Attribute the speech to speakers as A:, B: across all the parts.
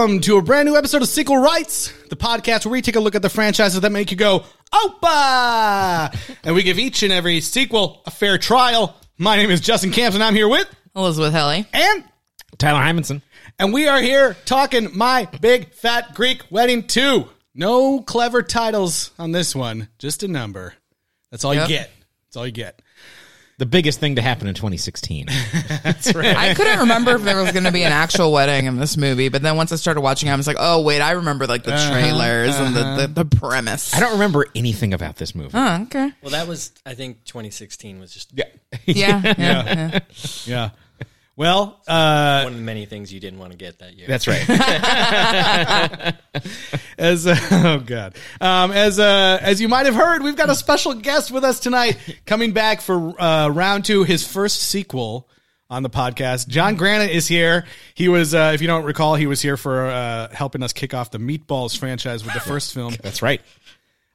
A: Welcome to a brand new episode of Sequel Rights, the podcast where we take a look at the franchises that make you go, Opa! and we give each and every sequel a fair trial. My name is Justin Camps, and I'm here with,
B: Elizabeth Helly.
A: and,
C: Tyler Hymanson.
A: and we are here talking My Big Fat Greek Wedding 2. No clever titles on this one, just a number. That's all
B: Yep.
A: you get. That's all you get.
C: The biggest thing to happen in 2016. That's right.
B: I couldn't remember if there was going to be an actual wedding in this movie, but then once I started watching, it, I was like, oh wait, I remember like the uh-huh, trailers and the, the, uh-huh. the premise.
C: I don't remember anything about this movie.
B: Oh, okay.
D: Well, that was I think 2016 was just
C: Yeah.
B: Yeah. yeah, yeah.
A: Yeah. Well, uh,
D: one of the many things you didn't want to get that year.
C: That's right.
A: as uh, oh god um, as uh, as you might have heard we've got a special guest with us tonight coming back for uh, round two his first sequel on the podcast Jon Granat is here he was uh, if you don't recall he was here for uh, helping us kick off the meatballs franchise with the first film
C: That's right.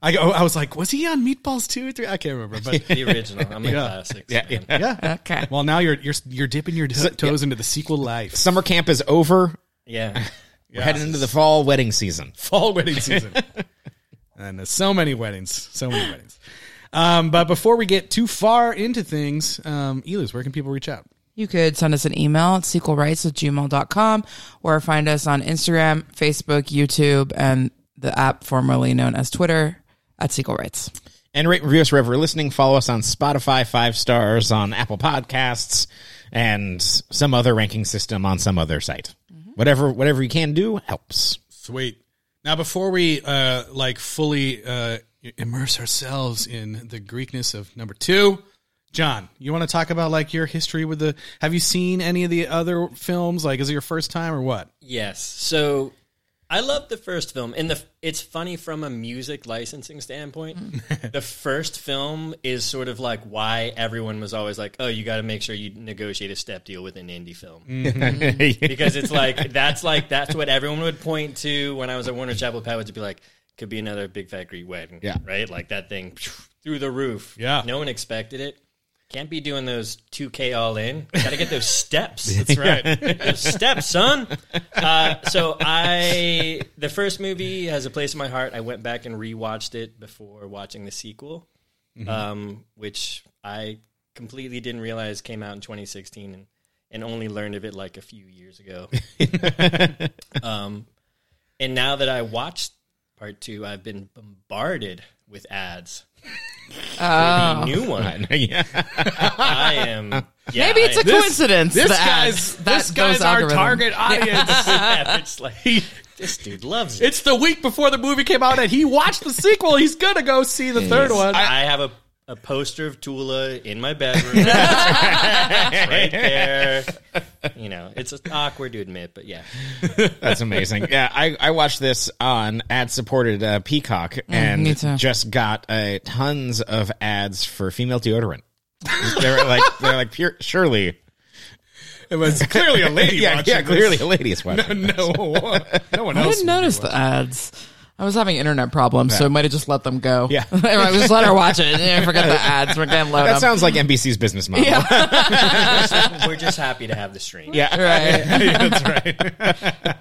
A: I, go, I was like was he on meatballs two or three i can't remember but
D: the original. I'm a
A: Yeah.
D: classics.
C: Yeah, yeah.
A: yeah
B: Okay.
A: well now you're you're you're dipping your to- toes into the sequel life
C: Summer camp is over.
D: Yeah.
C: We're heading into the fall wedding season.
A: fall wedding season. and there's so many weddings, so many weddings. Um, but before we get too far into things, um, Eliz, where can people reach out?
B: You could send us an email at sequelrights at gmail.com or find us on Instagram, Facebook, YouTube, and the app formerly known as Twitter at Sequel Rights.
C: And rate and review us wherever you're listening. Follow us on Spotify, five stars on Apple Podcasts, and some other ranking system on some other site. Whatever, whatever you can do helps.
A: Sweet. Now, before we uh, like fully uh, immerse ourselves in the Greekness of number two, Jon, you want to talk about like your history with the? Have you seen any of the other films? Like, is it your first time or what?
D: Yes. So I love the first film, and the it's funny from a music licensing standpoint. the first film is sort of like why everyone was always like, "Oh, you got to make sure you negotiate a step deal with an indie film," mm-hmm. because it's like that's like that's what everyone would point to when I was at Warner Chappell Pat would be like, "Could be another Big Fat Greek Wedding,"
C: Yeah.
D: right? Like that thing through the roof.
A: Yeah.
D: no one expected it. Can't be doing those 2K all in. Got to get those steps.
A: That's right.
D: Those steps, son. Uh, so I, the first movie has a place in my heart. I went back and rewatched it before watching the sequel, um, which I completely didn't realize came out in 2016, and, and only learned of it like a few years ago. um, and now that I watched part two, I've been bombarded with ads.
B: Oh.
D: The new one.
C: yeah.
D: I am. Yeah,
B: Maybe it's
D: I-
B: a coincidence.
A: This
B: the
A: guy's
B: that-
A: this guy's
B: those
A: our
B: algorithms.
A: target audience.
D: yeah, it's like this dude loves it.
A: It's the week before the movie came out, and he watched the sequel. He's gonna go see the third one.
D: I have a, a poster of Tula in my bedroom. It's right there. You know, it's awkward to admit, but yeah.
C: That's amazing. Yeah, I, I watched this on ad supported uh, Peacock and
B: me
C: just got uh, tons of ads for female deodorant. they're like they're like pure surely.
A: it was clearly a lady.
C: yeah,
A: watching
C: yeah,
A: this.
C: clearly a lady is watching.
A: no, no one
B: I
A: else.
B: didn't notice the ads. I was having internet problems, so I might have just let them go.
C: Yeah.
B: I just let her watch it. Yeah, forget the ads. We're gonna load
C: That
B: them.
C: sounds like NBC's business model. Yeah.
D: We're just happy to have the stream.
C: Yeah.
B: right.
A: That's right.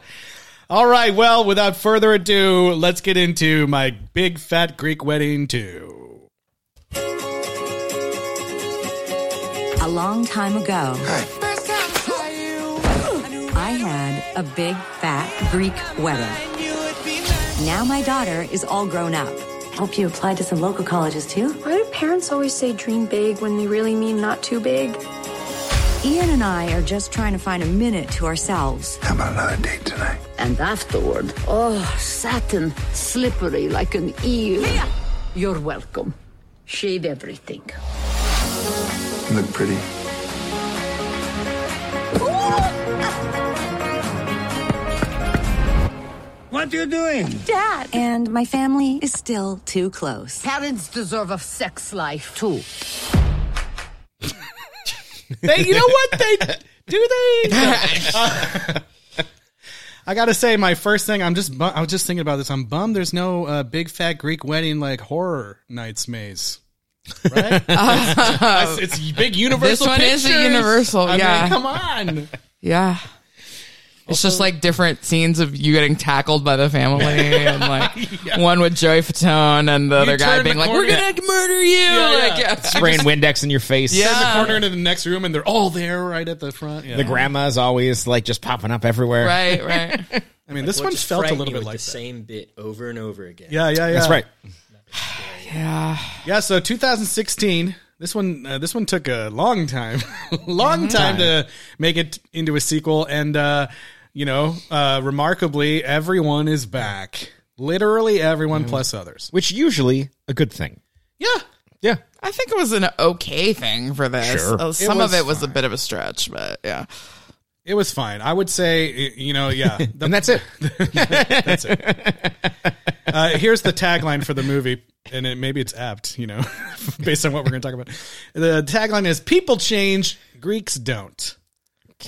A: All right. Well, without further ado, let's get into my big fat Greek wedding too.
E: A long time ago, I had a big fat Greek wedding. Now my daughter is all grown up.
F: Hope you applied to some local colleges too.
G: Why do parents always say dream big when they really mean not too big?
E: Ian and I are just trying to find a minute to ourselves.
H: How about another date tonight?
I: And afterward, oh, satin, slippery like an eel. You're welcome. Shave everything.
H: You look pretty.
I: What are you doing?
G: Dad!
E: And my family is still too close.
I: Parents deserve a sex life too.
A: They, you know what they do? They. I gotta say, my first thing, I'm just, bu- I was just thinking about this. I'm bummed there's no uh, big fat Greek wedding like horror nights maze. Right? It's- it's big Universal.
B: This one is a Universal,
A: I mean,
B: yeah.
A: come on.
B: Yeah. It's just like different scenes of you getting tackled by the family, and like one with Joey Fatone and the other guy being like,
A: corner-
B: "We're gonna murder you!"
A: Yeah,
B: like,
A: yeah.
B: yeah.
C: Spraying Windex in your face.
B: Yeah.
A: in the corner into the next room, and they're all there right at the front. Yeah.
C: The grandma's always like just popping up everywhere.
B: right, right.
A: I mean, this
D: We'll
A: one
D: just
A: felt a little
D: you
A: bit
D: with
A: like
D: the
A: that.
D: same bit over and over again.
A: Yeah, yeah, yeah.
C: That's right.
B: Yeah,
A: Yeah, so 2016. This one, uh, this one took a long time, long
B: Mm-hmm.
A: time to make it into a sequel, and uh, you know, uh, remarkably, everyone is back. Literally everyone
B: Mm-hmm.
A: plus others.
C: Which usually a good thing.
A: Yeah,
C: Yeah.
B: I think it was an okay thing for this.
C: Sure.
B: Uh, Some of it was a bit of a stretch, but yeah.
A: it was fine. I would say, you know, yeah. The-
C: And that's it. that's it.
A: uh, here's the tagline for the movie, and it, maybe it's apt, you know, based on what we're going to talk about. The tagline is "People change, Greeks don't."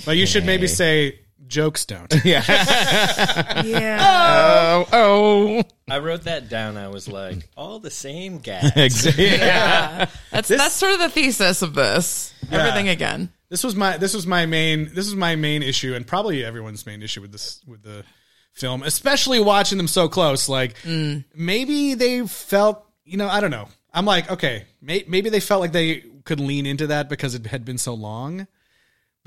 A: But you should maybe say jokes don't.
B: Yeah.
C: Oh, oh.
D: I wrote that down. I was like, all the same gags.
C: yeah.
B: That's that's sort of the thesis of this. Everything again.
A: This was my this was my main this was my main issue, and probably everyone's main issue with this with the film, especially watching them so close. Like mm. maybe they felt, you know, I don't know. I'm like, okay, may, maybe they felt like they could lean into that because it had been so long.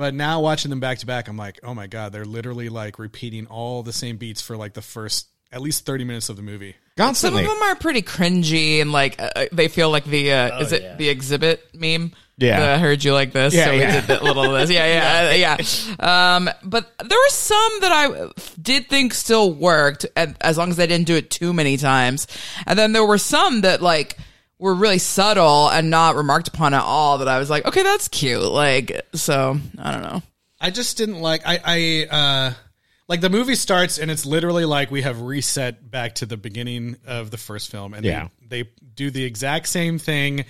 A: But now watching them back to back, I'm like, oh my god, they're literally like repeating all the same beats for like the first at least 30 minutes of the movie.
B: Some of them are pretty cringy and like uh, they feel like the uh, is it
D: yeah.
B: the Xzibit meme?
C: Yeah.
B: The I heard you like this,
C: Yeah,
B: so we
C: yeah.
B: did that little of this. Yeah, yeah, uh, yeah. Um, but there were some that I did think still worked, as long as I didn't do it too many times. And then there were some that like were really subtle and not remarked upon at all. That I was like, okay, that's cute. Like, so I don't know.
A: I just didn't like I I uh like the movie starts and it's literally like we have reset back to the beginning of the first film and
C: Yeah.
A: they, they do the exact same thing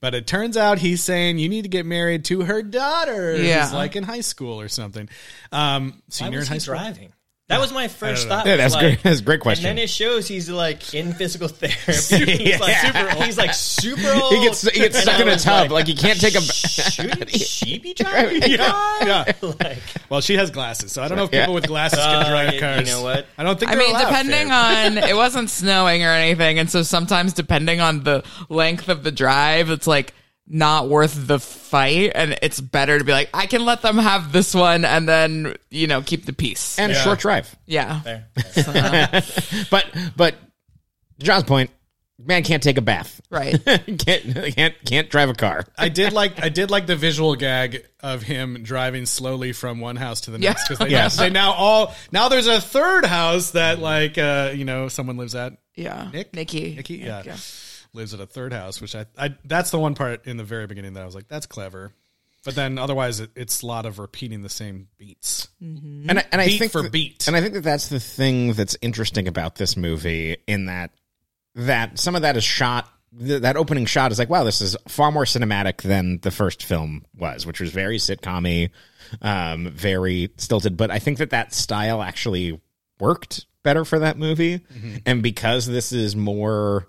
A: but it turns out he's saying you need to get married to her daughter
B: Yeah.
A: like in high school or something um
D: Why
A: senior in high
D: he
A: school
D: driving? That was my first thought.
C: Yeah, that's
D: like-
C: great. That's a great question.
D: And then it shows he's like in physical therapy. He's like super old. He's like super old.
C: He gets he gets stuck in a tub.
D: like,
C: Like, he can't take a.
D: Shouldn't she be driving? a
A: yeah,
D: car?
A: yeah.
D: Like,
A: well she has glasses so I don't know if
C: Yeah.
A: people with glasses can
D: Uh,
A: drive
D: you-
A: cars
D: you know what?
A: I don't think
B: I mean,
A: allowed,
B: depending
A: Faye.
B: on it wasn't snowing or anything, and so sometimes depending on the length of the drive, it's like not worth the fight, and it's better to be like, I can let them have this one, and then you know keep the peace.
C: and a short drive.
B: yeah,
D: there.
C: But but to Jon's point, man can't take a bath.
B: right.
C: can't can't can't drive a car.
A: I did like I did like the visual gag of him driving slowly from one house to the
B: Yeah.
A: next because they,
C: Yes.
A: they now all now there's a third house that like uh you know someone lives at
B: Yeah,
A: Nick
B: Nikki,
A: Nikki
B: Nick,
A: yeah, lives at a third house which I, I that's the one part in the very beginning that I was like that's clever but then otherwise it, it's a lot of repeating the same beats
C: And I, and I
A: Beat
C: think
A: for
C: that-
A: beat.
C: and I think that that's the thing that's interesting about this movie in that that some of that is shot. th- That opening shot is like, wow, this is far more cinematic than the first film was, which was very sitcom um, very stilted. But I think that that style actually worked better for that movie, and because this is more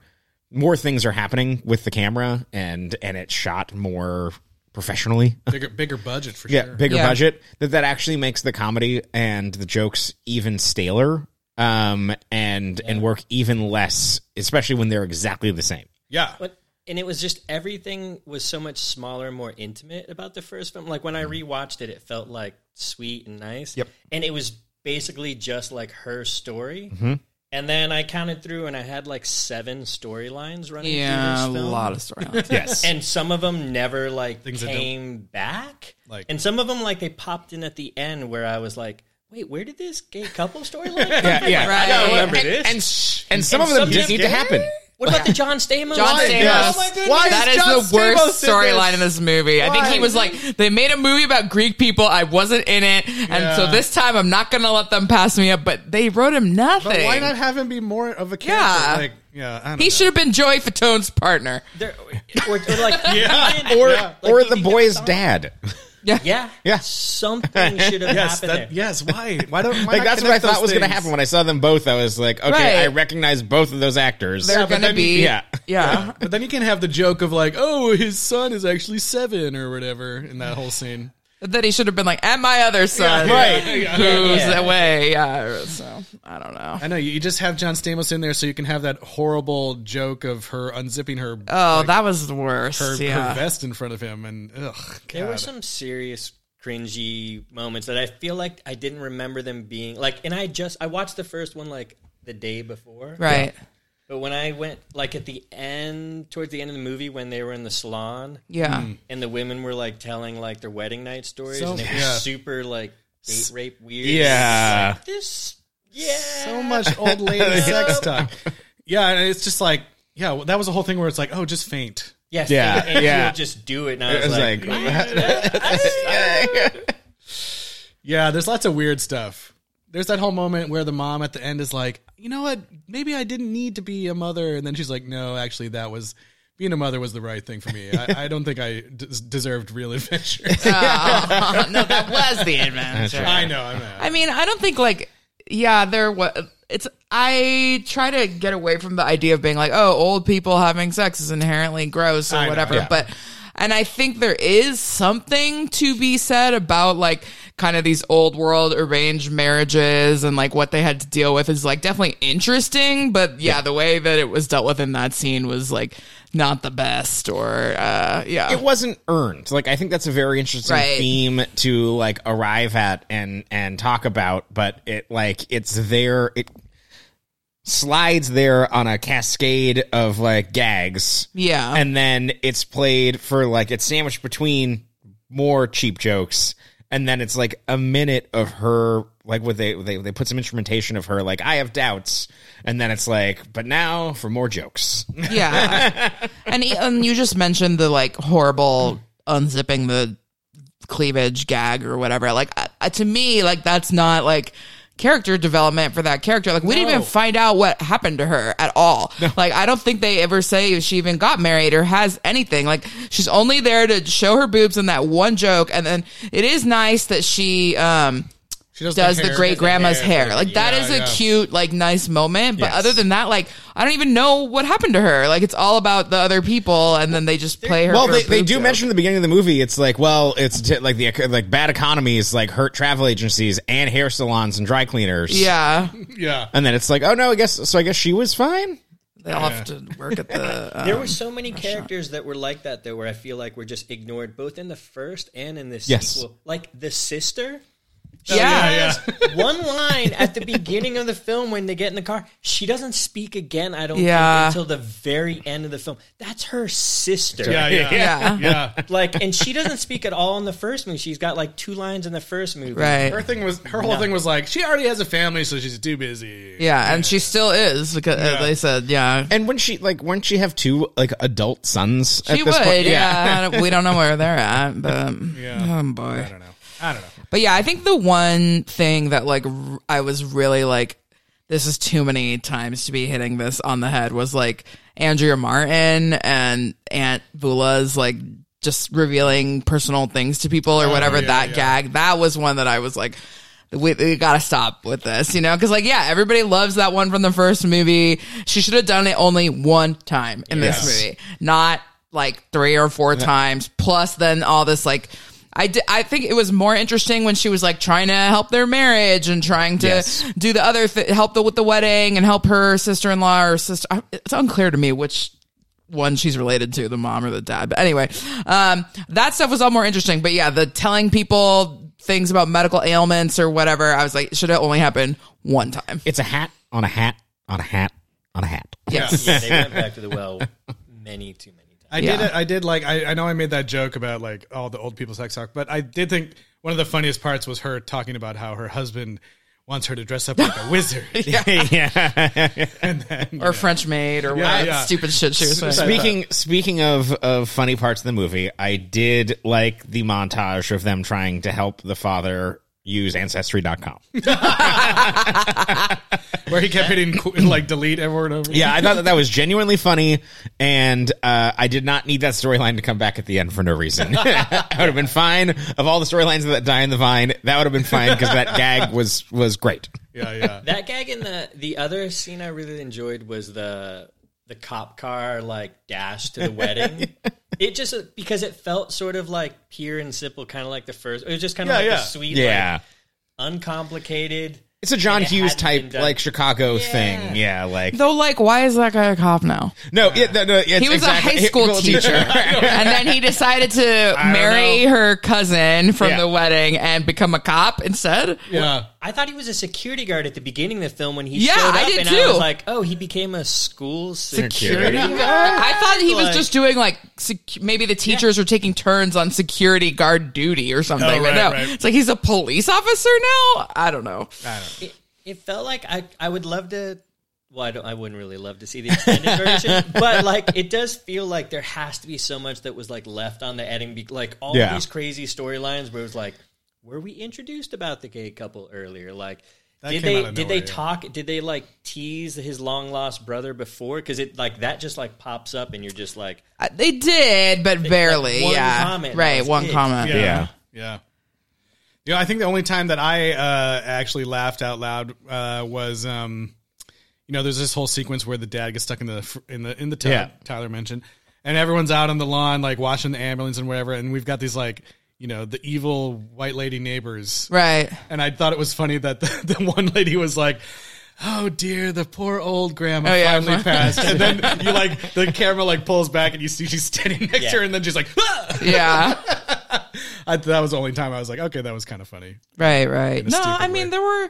C: more things are happening with the camera, and and it's shot more professionally.
A: bigger bigger budget for
C: yeah,
A: sure
C: bigger
B: Yeah.
C: budget that that actually makes the comedy and the jokes even staler um and and work even less especially when they're exactly the same
A: yeah
D: But and it was just everything was so much smaller, and more intimate about the first film. Like when I rewatched it, it felt like sweet and nice.
C: Yep.
D: And it was basically just like her story.
B: Mm-hmm.
D: And then I counted through, and I had like seven storylines running
B: Yeah,
D: through
B: a
D: this film.
B: lot of storylines.
C: yes
D: and some of them never like
A: Things that
D: came back.
A: Like-
D: and some of them like they popped in at the end where I was like, wait, where did this gay couple storyline? come
C: yeah
D: from?
C: yeah
B: Right.
D: I don't remember
C: and,
D: this.
C: and, s- and some
D: And
C: of them just need to happen
D: what about the John Stamos?
B: John
D: Why-
B: Stamos.
A: Yes. Oh my goodness. Why
B: is
A: is John
B: the worst
A: Stamos in
B: storyline
A: this?
B: in this movie. I think
A: Why?
B: he was like, they made a movie about Greek people. I wasn't in it, and so this time I'm not going to let them pass me up. But they wrote him nothing.
A: but why not have him be more of a character
B: Yeah.
A: like yeah I don't
B: He
A: know.
B: should have been Joey Fatone's partner.
D: There- or, or like
A: Yeah.
D: even-
C: or
D: like,
C: or the boy's dad
D: Yeah,
C: Yeah.
D: Something should have
A: yes
D: happened
A: that,
D: there.
A: yes why why don't why
C: like that's what I thought
A: those
C: was going to happen when I saw them both I was like okay
B: Right.
C: I recognize both of those actors
B: They're
A: but
B: going to
A: then-
B: be,
C: yeah.
B: yeah.
A: But then you can have the joke of like, oh, his son is actually seven or whatever in that whole scene.
B: That he should have been like, and my other son,
C: right.
B: who's
D: Yeah.
B: away. Yeah. So I don't know.
A: I know you you just have John Stamos in there so you can have that horrible joke of her unzipping her
B: Oh, that was the worst.
A: her,
B: yeah.
A: her vest in front of him, and ugh,
D: There were
A: God.
D: some serious cringy moments that I feel like I didn't remember them being like. And I just I watched the first one like the day before,
B: right.
D: But when I went like at the end, towards the end of the movie, when they were in the salon
B: Yeah. Hmm.
D: and the women were like telling like their wedding night stories,
A: So-
D: and it was
A: yeah.
D: super like date rape weird.
C: Yeah.
D: Like, this. Yeah,
A: so much old lady sex talk. Yeah, and it's just like yeah, well, that was the whole thing where it's like, oh, just faint.
D: Yes,
C: Yeah,
D: and, and
C: yeah.
D: she'll just do it. And I
C: It
D: was,
C: was
D: like,
C: like,
A: Yeah, there's lots of weird stuff. There's that whole moment where the mom at the end is like, you know what? Maybe I didn't need to be a mother, and then she's like, no, actually, that was being a mother was the right thing for me. I, I don't think I d- deserved real adventure.
B: Oh, no, that was the adventure.
A: I know, I know.
B: I mean, I don't think like yeah, there was it's I try to get away from the idea of being like, oh, old people having sex is inherently gross or
A: I know,
B: whatever,
A: yeah.
B: but and I think there is something to be said about like kind of these old world arranged marriages and like what they had to deal with is like definitely interesting, but yeah, the way that it was dealt with in that scene was like not the best or uh yeah.
C: it wasn't earned. Like I think that's a very interesting
B: Right.
C: theme to like arrive at and and talk about, but it like it's there it slides there on a cascade of like gags.
B: Yeah.
C: And then it's played for like it's sandwiched between more cheap jokes and then it's like a minute of her like what they they they put some instrumentation of her like I have doubts and then it's like but now for more jokes.
B: Yeah. and, and you just mentioned the like horrible unzipping the cleavage gag or whatever. Like uh, to me, like that's not like character development for that character. Like we didn't even find out what happened to her at all. Like I don't think they ever say if she even got married or has anything. Like she's only there to show her boobs in that one joke and then it is nice that she um
A: She does,
B: does the
A: hair-
B: great grandma's hair. Like that
A: Yeah,
B: is a
A: yeah.
B: cute, like nice moment. But
C: Yes.
B: other than that, like I don't even know what happened to her. Like it's all about the other people, and then they just play her.
C: Well, they,
B: a
C: they do
B: joke.
C: mention in the beginning of the movie. It's like, well, it's t- like the like bad economies like hurt travel agencies and hair salons and dry cleaners.
B: Yeah,
A: Yeah.
C: and then it's like, oh no, I guess so. I guess she was fine.
B: they all have to work at the.
D: There
B: um,
D: were so many characters that were like that, though, where I feel like we're just ignored, both in the first and in this
C: Yes.
D: sequel. Like the sister.
B: Yeah,
D: has one line at the beginning of the film when they get in the car. She doesn't speak again. I don't
B: Yeah.
D: think until the very end of the film. That's her sister.
A: Yeah, yeah,
B: yeah,
A: yeah.
D: Like, and she doesn't speak at all in the first movie. She's got like two lines in the first movie.
B: right.
A: Her thing was her whole thing was like she already has a family, so she's too busy.
B: Yeah, and she still is because uh,
A: Yeah.
B: they said, yeah,
C: And when she like, wouldn't she have two like adult sons?
B: she
C: at this
B: would.
C: point?
B: Yeah, we don't know where they're at, but
A: Yeah.
B: oh boy.
A: I don't know. I don't know.
B: But yeah, I think the one thing that like r- I was really like, this is too many times to be hitting this on the head was like Andrea Martin and Aunt Voula's like just revealing personal things to people or oh, whatever
A: Oh, yeah,
B: that
A: yeah.
B: gag. That was one that I was like, we, we gotta stop with this, you know? Cause like, yeah, everybody loves that one from the first movie. She should have done it only one time in
A: Yes.
B: this movie, not like three or four times. Plus then all this like, I, di- I think it was more interesting when she was like trying to help their marriage and trying to
C: Yes.
B: do the other th- help the, with the wedding and help her sister-in-law or sister. It's unclear to me which one she's related to, the mom or the dad. But anyway, um, that stuff was all more interesting. But yeah, the telling people things about medical ailments or whatever, I was like, should have only happened one time.
C: It's a hat on a hat on a hat on a hat.
B: Yes.
D: Yeah, they went back to the well many too many times.
A: I
B: Yeah.
A: did. I did like. I, I know I made that joke about like all the old people sex talk, but I did think one of the funniest parts was her talking about how her husband wants her to dress up like a wizard.
C: yeah.
A: and then,
B: Or French maid or
A: Yeah,
B: what
A: yeah.
B: stupid shit she was saying.
C: Speaking speaking of of funny parts of the movie, I did like the montage of them trying to help the father use ancestry.com.
A: where he kept hitting like delete over and over.
C: Yeah, I thought that that was genuinely funny, and uh, I did not need that storyline to come back at the end for no reason. I would have been fine. Of all the storylines that die in the vine, that would have been fine because that gag was was great.
A: yeah, yeah.
D: That gag in the the other scene I really enjoyed was the the cop car like dash to the wedding. it just uh, because it felt sort of like pure and simple, kind of like the first. It was just kind of
A: Yeah,
D: like
A: yeah.
D: a sweet,
C: Yeah.
D: like, uncomplicated.
C: It's a John Hughes type like Chicago thing. Yeah, like
B: Though, like, why is that guy a cop now?
C: no, yeah, no, no, it's
B: He was
C: exactly-
B: a high school
C: well,
B: teacher, and then he decided to marry
A: know.
B: her cousin from
C: Yeah.
B: the wedding and become a cop instead.
A: Yeah.
D: I thought he was a security guard at the beginning of the film when he
B: Yeah,
D: showed up,
B: I did
D: and
B: too.
D: I was like, "Oh, he became a school security, guard."
B: I thought he was just doing like sec- maybe the teachers were taking turns on security guard duty or oh, something.
A: Oh,
B: but
A: right,
B: no,
A: right.
B: it's like he's a police officer now. I don't know.
D: It, it felt like I I would love to. Well, I, don't, I wouldn't really love to see the extended version, but like it does feel like there has to be so much that was like left on the editing, be- like all
C: Yeah.
D: these crazy storylines where it was like, were we introduced about the gay couple earlier? Like,
A: That
D: did they
A: out of
D: did they
A: yeah.
D: talk? Did they like tease his long lost brother before? Because it like that just like pops up and you're just like,
B: Uh, They did, but barely.
D: one
B: yeah,
D: comment,
B: right. One
D: it.
B: comment.
A: Yeah.
C: Yeah.
A: Yeah. You know, I think the only time that I uh, actually laughed out loud uh, was, um, you know, there's this whole sequence where the dad gets stuck in the in the in the tub.
C: Yeah.
A: Tyler mentioned, and everyone's out on the lawn like watching the ambulance and whatever, and we've got these like, you know, the evil white lady neighbors,
B: Right.
A: and I thought it was funny that the, the one lady was like. Oh dear, the poor old grandma
B: Oh, yeah.
A: finally passed, and then you like the camera like pulls back and you see she's standing next
D: Yeah.
A: to her, and then she's like, "Ah!"
B: Yeah.
A: I, that was the only time I was like, okay, that was kind of funny.
B: Right, right. No,
A: stupid
B: I mean
A: way.
B: there were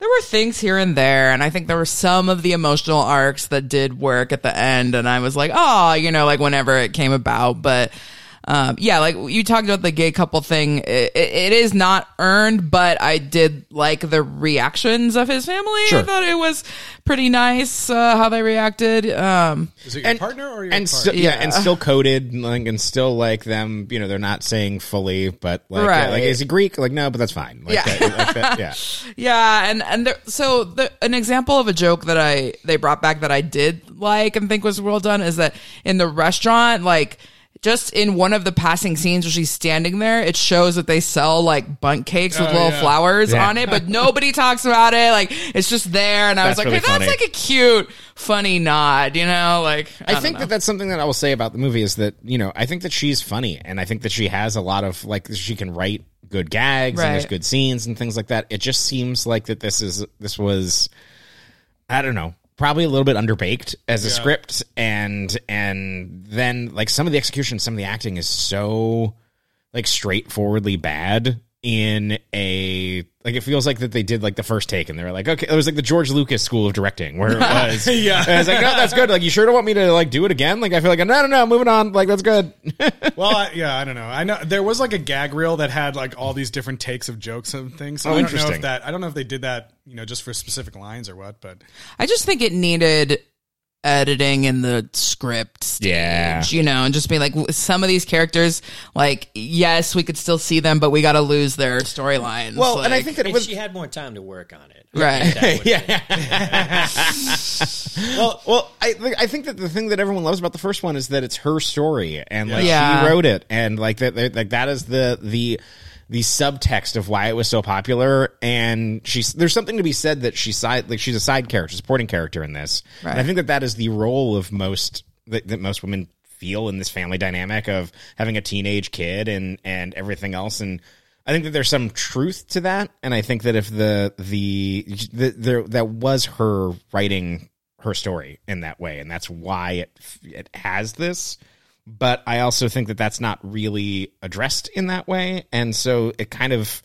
B: there were things here and there, and I think there were some of the emotional arcs that did work at the end, and I was like, oh, you know, like whenever it came about, but. Um, yeah, like you talked about the gay couple thing. It, it is not earned, but I did like the reactions of his family. I thought it was pretty nice uh, how they reacted. um,
A: Is it your
C: and
A: partner or your
C: and
A: partner?
C: still, yeah.
B: Yeah.
C: and still coded, like, and still like them. You know, they're not saying fully, but like, yeah,
B: Right.
C: like is he Greek? Like, no, but that's fine. Like,
B: Yeah.
C: that- like that- yeah.
B: Yeah, and and there, so the, an example of a joke that I they brought back that I did like and think was well done is that in the restaurant, like just in one of the passing scenes where she's standing there, it shows that they sell like Bundt cakes with
A: Oh,
B: little
A: yeah.
B: flowers
C: Yeah.
B: on it, but nobody talks about it. Like it's just there, and I was
C: That's
B: like,
C: really
B: hey, that's like a cute, funny nod, you know? Like I,
C: I,
B: don't
C: think
B: know.
C: that that's something that I will say about the movie is that you know I think that she's funny and I think that she has a lot of like she can write good gags and there's good scenes and things like that. It just seems like that this is this was I don't know probably a little bit underbaked as a script and and then like some of the execution some of the acting is so like straightforwardly bad in a like it feels like that they did like the first take and they were like okay it was like the George Lucas school of directing where it was
A: Yeah.
C: and I was like no that's good like you sure don't want me to like do it again like I feel like no no no moving on like that's good
A: Well, I, yeah, I don't know. I know there was like a gag reel that had like all these different takes of jokes and things. So
C: Oh,
A: I don't know if that I don't know if they did that, you know, just for specific lines or what. But
B: I just think it needed editing in the script stage,
C: Yeah.
B: you know, and just being like some of these characters, like yes, we could still see them, but we got to lose their storylines.
C: well and I think that it
D: if
C: was
D: she had more time to work on it,
B: Right.
C: yeah. well, well, I think I think that the thing that everyone loves about the first one is that it's her story and like
B: Yeah.
C: she wrote it and like that that- like that is the the the subtext of why it was so popular and she's there's something to be said that she's side like she's a side character, supporting character in this. And I think that that is the role of most that, that most women feel in this family dynamic of having a teenage kid and and everything else and I think that there's some truth to that, and I think that if the the, the there that was her writing her story in that way, and that's why it it has this. But I also think that that's not really addressed in that way, and so it kind of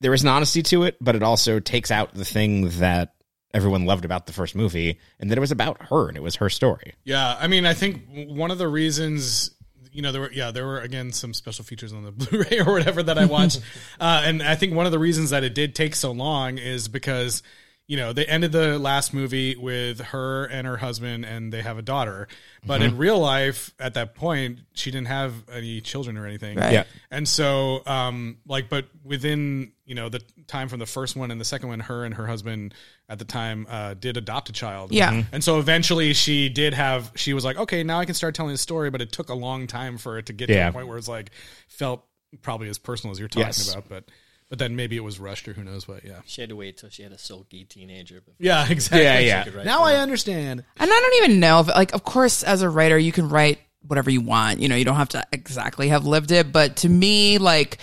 C: there is an honesty to it, but it also takes out the thing that everyone loved about the first movie, and that it was about her and it was her story.
A: yeah, I mean, I think one of the reasons. You know, there were yeah, there were again some special features on the Blu-ray or whatever that I watched, uh, and I think one of the reasons that it did take so long is because you know they ended the last movie with her and her husband, and they have a daughter, but in real life at that point she didn't have any children or anything,
B: Right.
C: Yeah.
A: And so, um, like, but within you know the time from the first one and the second one, her and her husband at the time uh, did adopt a child.
B: Yeah. Mhm.
A: And so eventually, she did have. She was like, okay, now I can start telling the story. But it took a long time for it to get to the point where it's like felt probably as personal as you're talking
C: Yes.
A: about. But but then maybe it was rushed or who knows what. Yeah.
D: She had to wait till she had a sulky teenager. Before
A: Yeah. Exactly.
C: Yeah, yeah.
D: she could write
A: Now I understand.
B: and I don't even know if, like, of course, as a writer, you can write whatever you want. You know, you don't have to exactly have lived it, but to me, like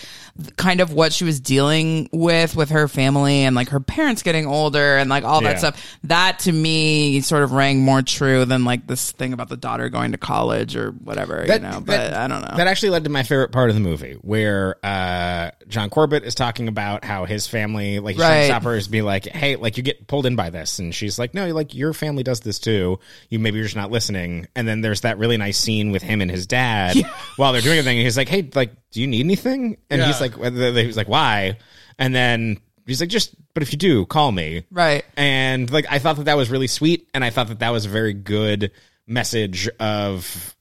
B: kind of what she was dealing with with her family and like her parents getting older and like all that
C: Yeah.
B: stuff, that to me sort of rang more true than like this thing about the daughter going to college or whatever, you know. But I don't know.
C: That actually led to my favorite part of the movie, where uh, John Corbett is talking about how his family, like, he's trying to
B: Right.
C: stop her, is be like, "Hey, like, you get pulled in by this," and she's like, "No, like, your family does this too. You maybe you're just not listening." And then there's that really nice scene with him and his dad while they're doing everything. And he's like, "Hey, like, do you need anything?" And he's
A: Yeah.
C: like, "He's like, why?" And then he's like, "Just, but if you do, call me."
B: right.
C: and like I thought that that was really sweet, and I thought that that was a very good message of.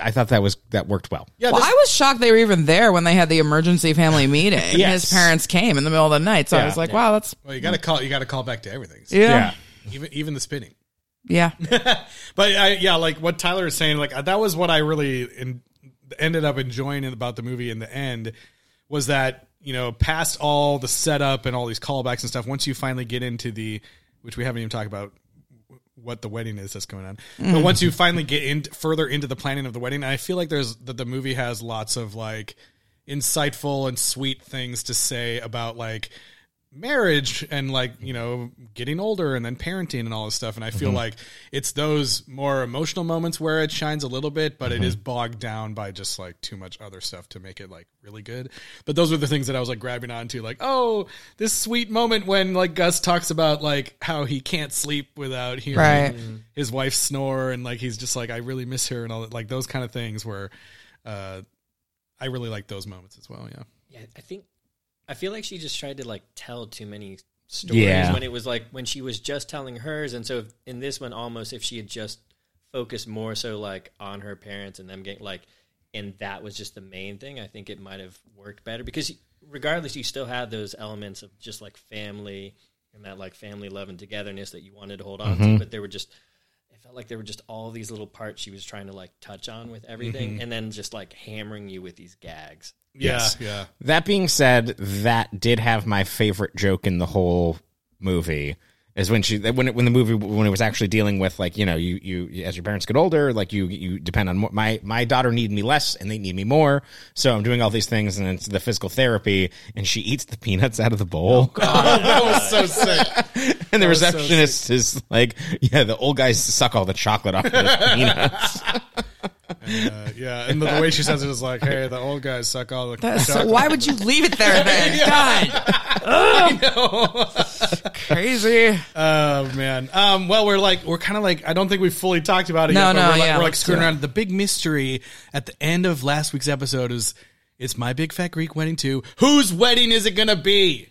C: I thought that was that worked well.
A: Yeah,
B: Well,
A: this-
B: I was shocked they were even there when they had the emergency family meeting.
C: Yes.
B: His parents came in the middle of the night, so I was like, "Wow, that's
A: well, you got to call. You got to call back to everything.
B: yeah,
A: Even even the spinning.
B: yeah."
A: But I, yeah, like what Tyler is saying, like uh, that was what I really in, ended up enjoying about the movie in the end was that you know past all the setup and all these callbacks and stuff. Once you finally get into the, which we haven't even talked about what the wedding is that's going on, but once you finally get in further into the planning of the wedding, I feel like there's that the movie has lots of like insightful and sweet things to say about like marriage and like you know getting older and then parenting and all this stuff. And i feel like it's those more emotional moments where it shines a little bit but it is bogged down by just like too much other stuff to make it like really good. But those were the things that i was like grabbing onto like oh this sweet moment when like gus talks about like how he can't sleep without hearing
B: Right.
A: his wife snore and like he's just like i really miss her and all that like those kind of things where uh i really like those moments as well yeah.
D: Yeah, I think I feel like she just tried to like tell too many stories
C: Yeah.
D: when it was like when she was just telling hers, and so if, in this one, almost if she had just focused more so like on her parents and them getting like, and that was just the main thing, I think it might have worked better because regardless, you still had those elements of just like family and that like family love and togetherness that you wanted to hold on to, mm-hmm. but there were just. It felt like there were just all these little parts she was trying to like touch on with everything, mm-hmm. and then just like hammering you with these gags.
A: Yeah yeah.
C: That being said, that did have my favorite joke in the whole movie. Is when she when it, when the movie when it was actually dealing with like you know you you as your parents get older like you you depend on more, my my daughter need me less and they need me more. So I'm doing all these things and it's the physical therapy and she eats the peanuts out of the bowl.
A: Oh, God, that was so sick.
C: And the
A: was so
C: receptionist is like yeah the old guys suck all the chocolate off the peanuts
A: Uh, yeah, and the, the way she says it is like, "Hey, the old guys suck all the."
B: That's so, why would you leave it there then? God, crazy.
A: Oh man. Um. Well, we're like, we're kind of like, I don't think we've fully talked about it
B: No,
A: yet. But
B: no,
A: we're like,
B: yeah,
A: we're like screwing around. The big mystery at the end of last week's episode is, it's my big fat Greek wedding too. Whose wedding is it gonna be?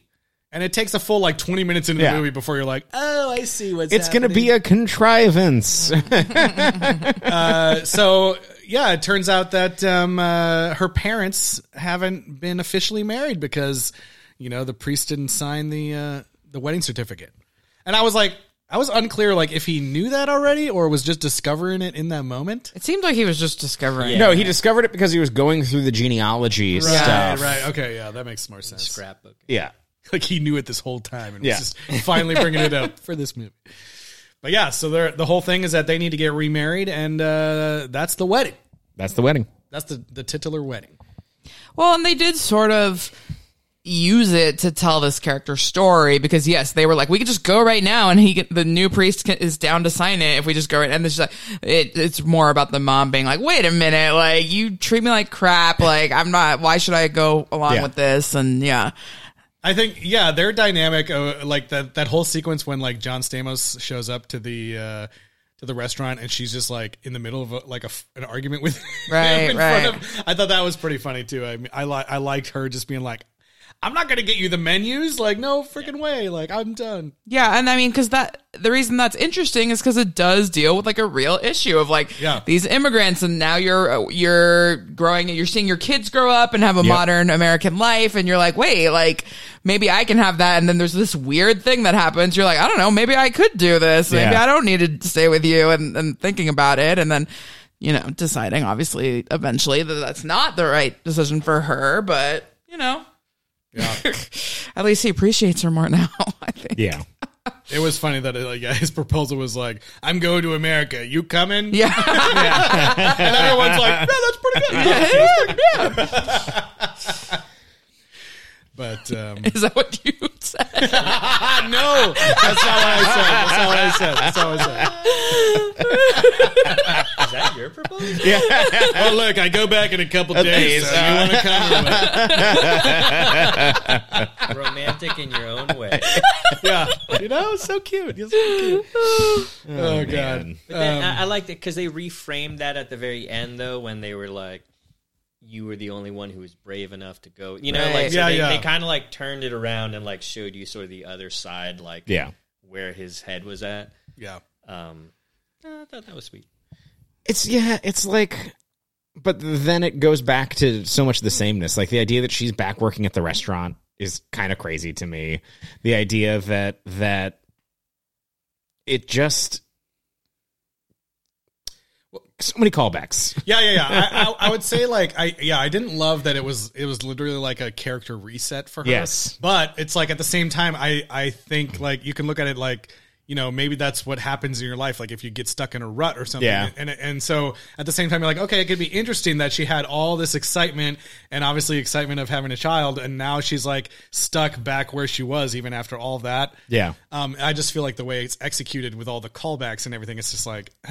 A: And it takes a full like twenty minutes into
C: Yeah.
A: the movie before you're like, oh, I see what's.
C: it's gonna be a contrivance
A: so yeah, it turns out that um, uh, her parents haven't been officially married because you know the priest didn't sign the uh, the wedding certificate, and I was like, I was unclear like if he knew that already or was just discovering it in that moment.
B: It seemed like he was just discovering.
C: no he discovered it because he was going through the genealogy stuff
A: right, right, okay, yeah, that makes more sense.
D: Scrapbook.
C: yeah
A: Like he knew it this whole time and
C: Yeah.
A: was just finally bringing it up for this movie. But yeah, so they're, the whole thing is that they need to get remarried, and uh, that's the wedding.
C: that's the wedding
A: That's the the titular wedding.
B: Well, and they did sort of use it to tell this character's story because yes, they were like, we could just go right now, and he, get- the new priest can, is down to sign it if we just go right. And it's just like, it, it's more about the mom being like, wait a minute, like you treat me like crap, like I'm not. Why should I go along
C: Yeah.
B: with this? And yeah,
A: I think yeah, their dynamic, uh, like that that whole sequence when like John Stamos shows up to the uh, to the restaurant and she's just like in the middle of a, like a an argument with
B: Right,
A: him in
B: right.
A: front of. I thought that was pretty funny too. I mean, I like I liked her just being like, "I'm not gonna get you the menus." Like, no freaking way. Like, I'm done.
B: Yeah, and I mean, because that the reason that's interesting is because it does deal with like a real issue of like
A: Yeah.
B: these immigrants, and now you're you're growing, you're seeing your kids grow up and have a modern American life, and you're like, wait, like maybe I can have that, and then there's this weird thing that happens. You're like, I don't know, maybe I could do this. Maybe
C: Yeah.
B: I don't need to stay with you, and and thinking about it, and then. You know, deciding obviously eventually that that's not the right decision for her, but you know,
A: Yeah.
B: at least he appreciates her more now. I think.
C: yeah
A: it was funny that like yeah, his proposal was like, "I'm going to America. You coming?"
B: Yeah.
A: and everyone's like, "Yeah, that's pretty good." But um,
B: Is that what you said?
A: no, that's not what I said. That's not what I said. That's not what I said.
D: Is that your proposal? Yeah.
A: Oh, look, I go back in a couple days.
C: days,
A: So you want to come?
D: Romantic in your own way.
A: yeah, you know, it's so cute. It's so cute. Oh, god.
C: Man.
D: But then
A: Um,
D: I, I liked it because they reframed that at the very end, though, when they were like, "You were the only one who was brave enough to go." You know,
B: Right.
D: like so
A: Yeah,
D: they,
A: yeah.
D: they kind of like turned it around and like showed you sort of the other side, like
C: Yeah.
D: where his head was at.
A: Yeah.
D: Um, I thought that was sweet.
C: It's yeah, it's like but then it goes back to so much of the sameness. Like the idea that she's back working at the restaurant is kind of crazy to me. The idea that that it just so many callbacks.
A: Yeah, yeah, yeah. I, I, I would say like I yeah, I didn't love that it was it was literally like a character reset for her.
C: Yes.
A: But it's like at the same time I I think like you can look at it like you know maybe that's what happens in your life like if you get stuck in a rut or something
C: Yeah.
A: and and so at the same time you're like okay it could be interesting that she had all this excitement and obviously excitement of having a child and now she's like stuck back where she was even after all that
C: Yeah.
A: um, I just feel like the way it's executed with all the callbacks and everything, it's just like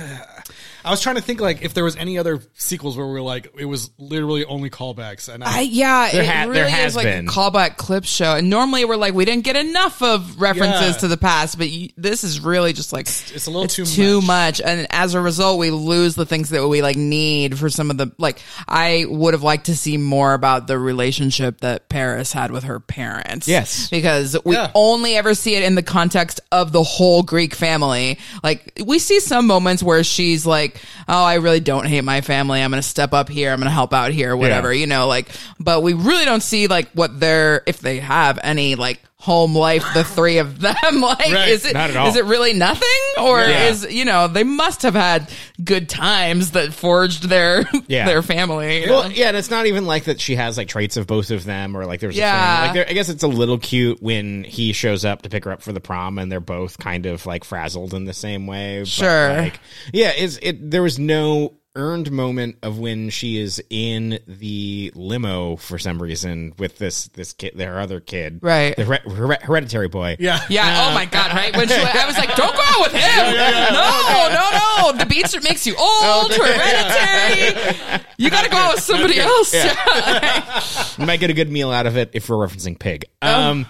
A: I was trying to think like if there was any other sequels where we are like it was literally only callbacks, and I,
B: I, yeah,
C: There
B: it
C: ha-
B: really
C: there has
B: is like
C: been.
B: a callback clip show. And normally we're like, we didn't get enough of references
A: Yeah.
B: to the past, but you, this is really just like
A: it's a little too
B: too
A: much.
B: much. And as a result, we lose the things that we like need for some of the like. I would have liked to see more about the relationship that Paris had with her parents.
C: Yes.
B: because we
A: Yeah.
B: only ever see it in the context of the whole Greek family. Like we see some moments where she's like, "Oh, I really don't hate my family. I'm going to step up here. I'm going to help out here, whatever."
C: Yeah.
B: You know, like, but we really don't see like what their if they have any like home life the three of them like
A: Right.
B: is it
C: Not at all.
B: is it really nothing or
C: Yeah.
B: is you know they must have had good times that forged their
C: Yeah.
B: their family
C: Well,
B: know?
C: yeah, and it's not even like that she has like traits of both of them, or like there's
B: Yeah.
C: a. Like there, I guess it's a little cute when he shows up to pick her up for the prom, and they're both kind of like frazzled in the same way. but,
B: Sure.
C: like, yeah, it's it. There was no earned moment of when she is in the limo for some reason with this this kid, their other kid,
B: Right.
C: the her- her- hereditary boy.
A: yeah,
B: Yeah. Oh my God. Right. When she, I was like, don't go out with him. No, no, no. The beach makes you old. Hereditary. You got to go out with somebody else.
C: You might get a good meal out of it if we're referencing pig.
B: Oh.
C: Um,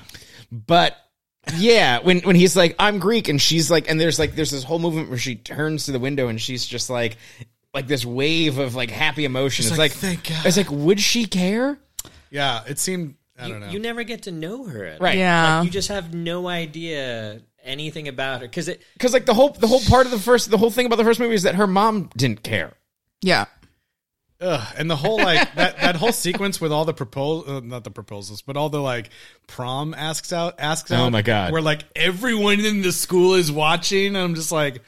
C: but yeah, when when he's like, "I'm Greek," and she's like, and there's like there's this whole movement where she turns to the window and she's just like, like this wave of like happy emotion.
A: She's
C: it's
A: like,
C: like,
A: "Thank God."
C: It's like, would she care?
A: yeah. It seemed I
D: You,
A: don't know.
D: you never get to know her, at
C: Right.
B: Yeah.
D: Like, you just have no idea anything about her because it.
C: Because like the whole the whole part of the first the whole thing about the first movie is that her mom didn't care.
B: Yeah.
A: Ugh, and the whole like that that whole sequence with all the propos uh, not the proposals, but all the like prom asks out asks
C: Oh
A: out.
C: my God.
A: Where like everyone in the school is watching, and I'm just like.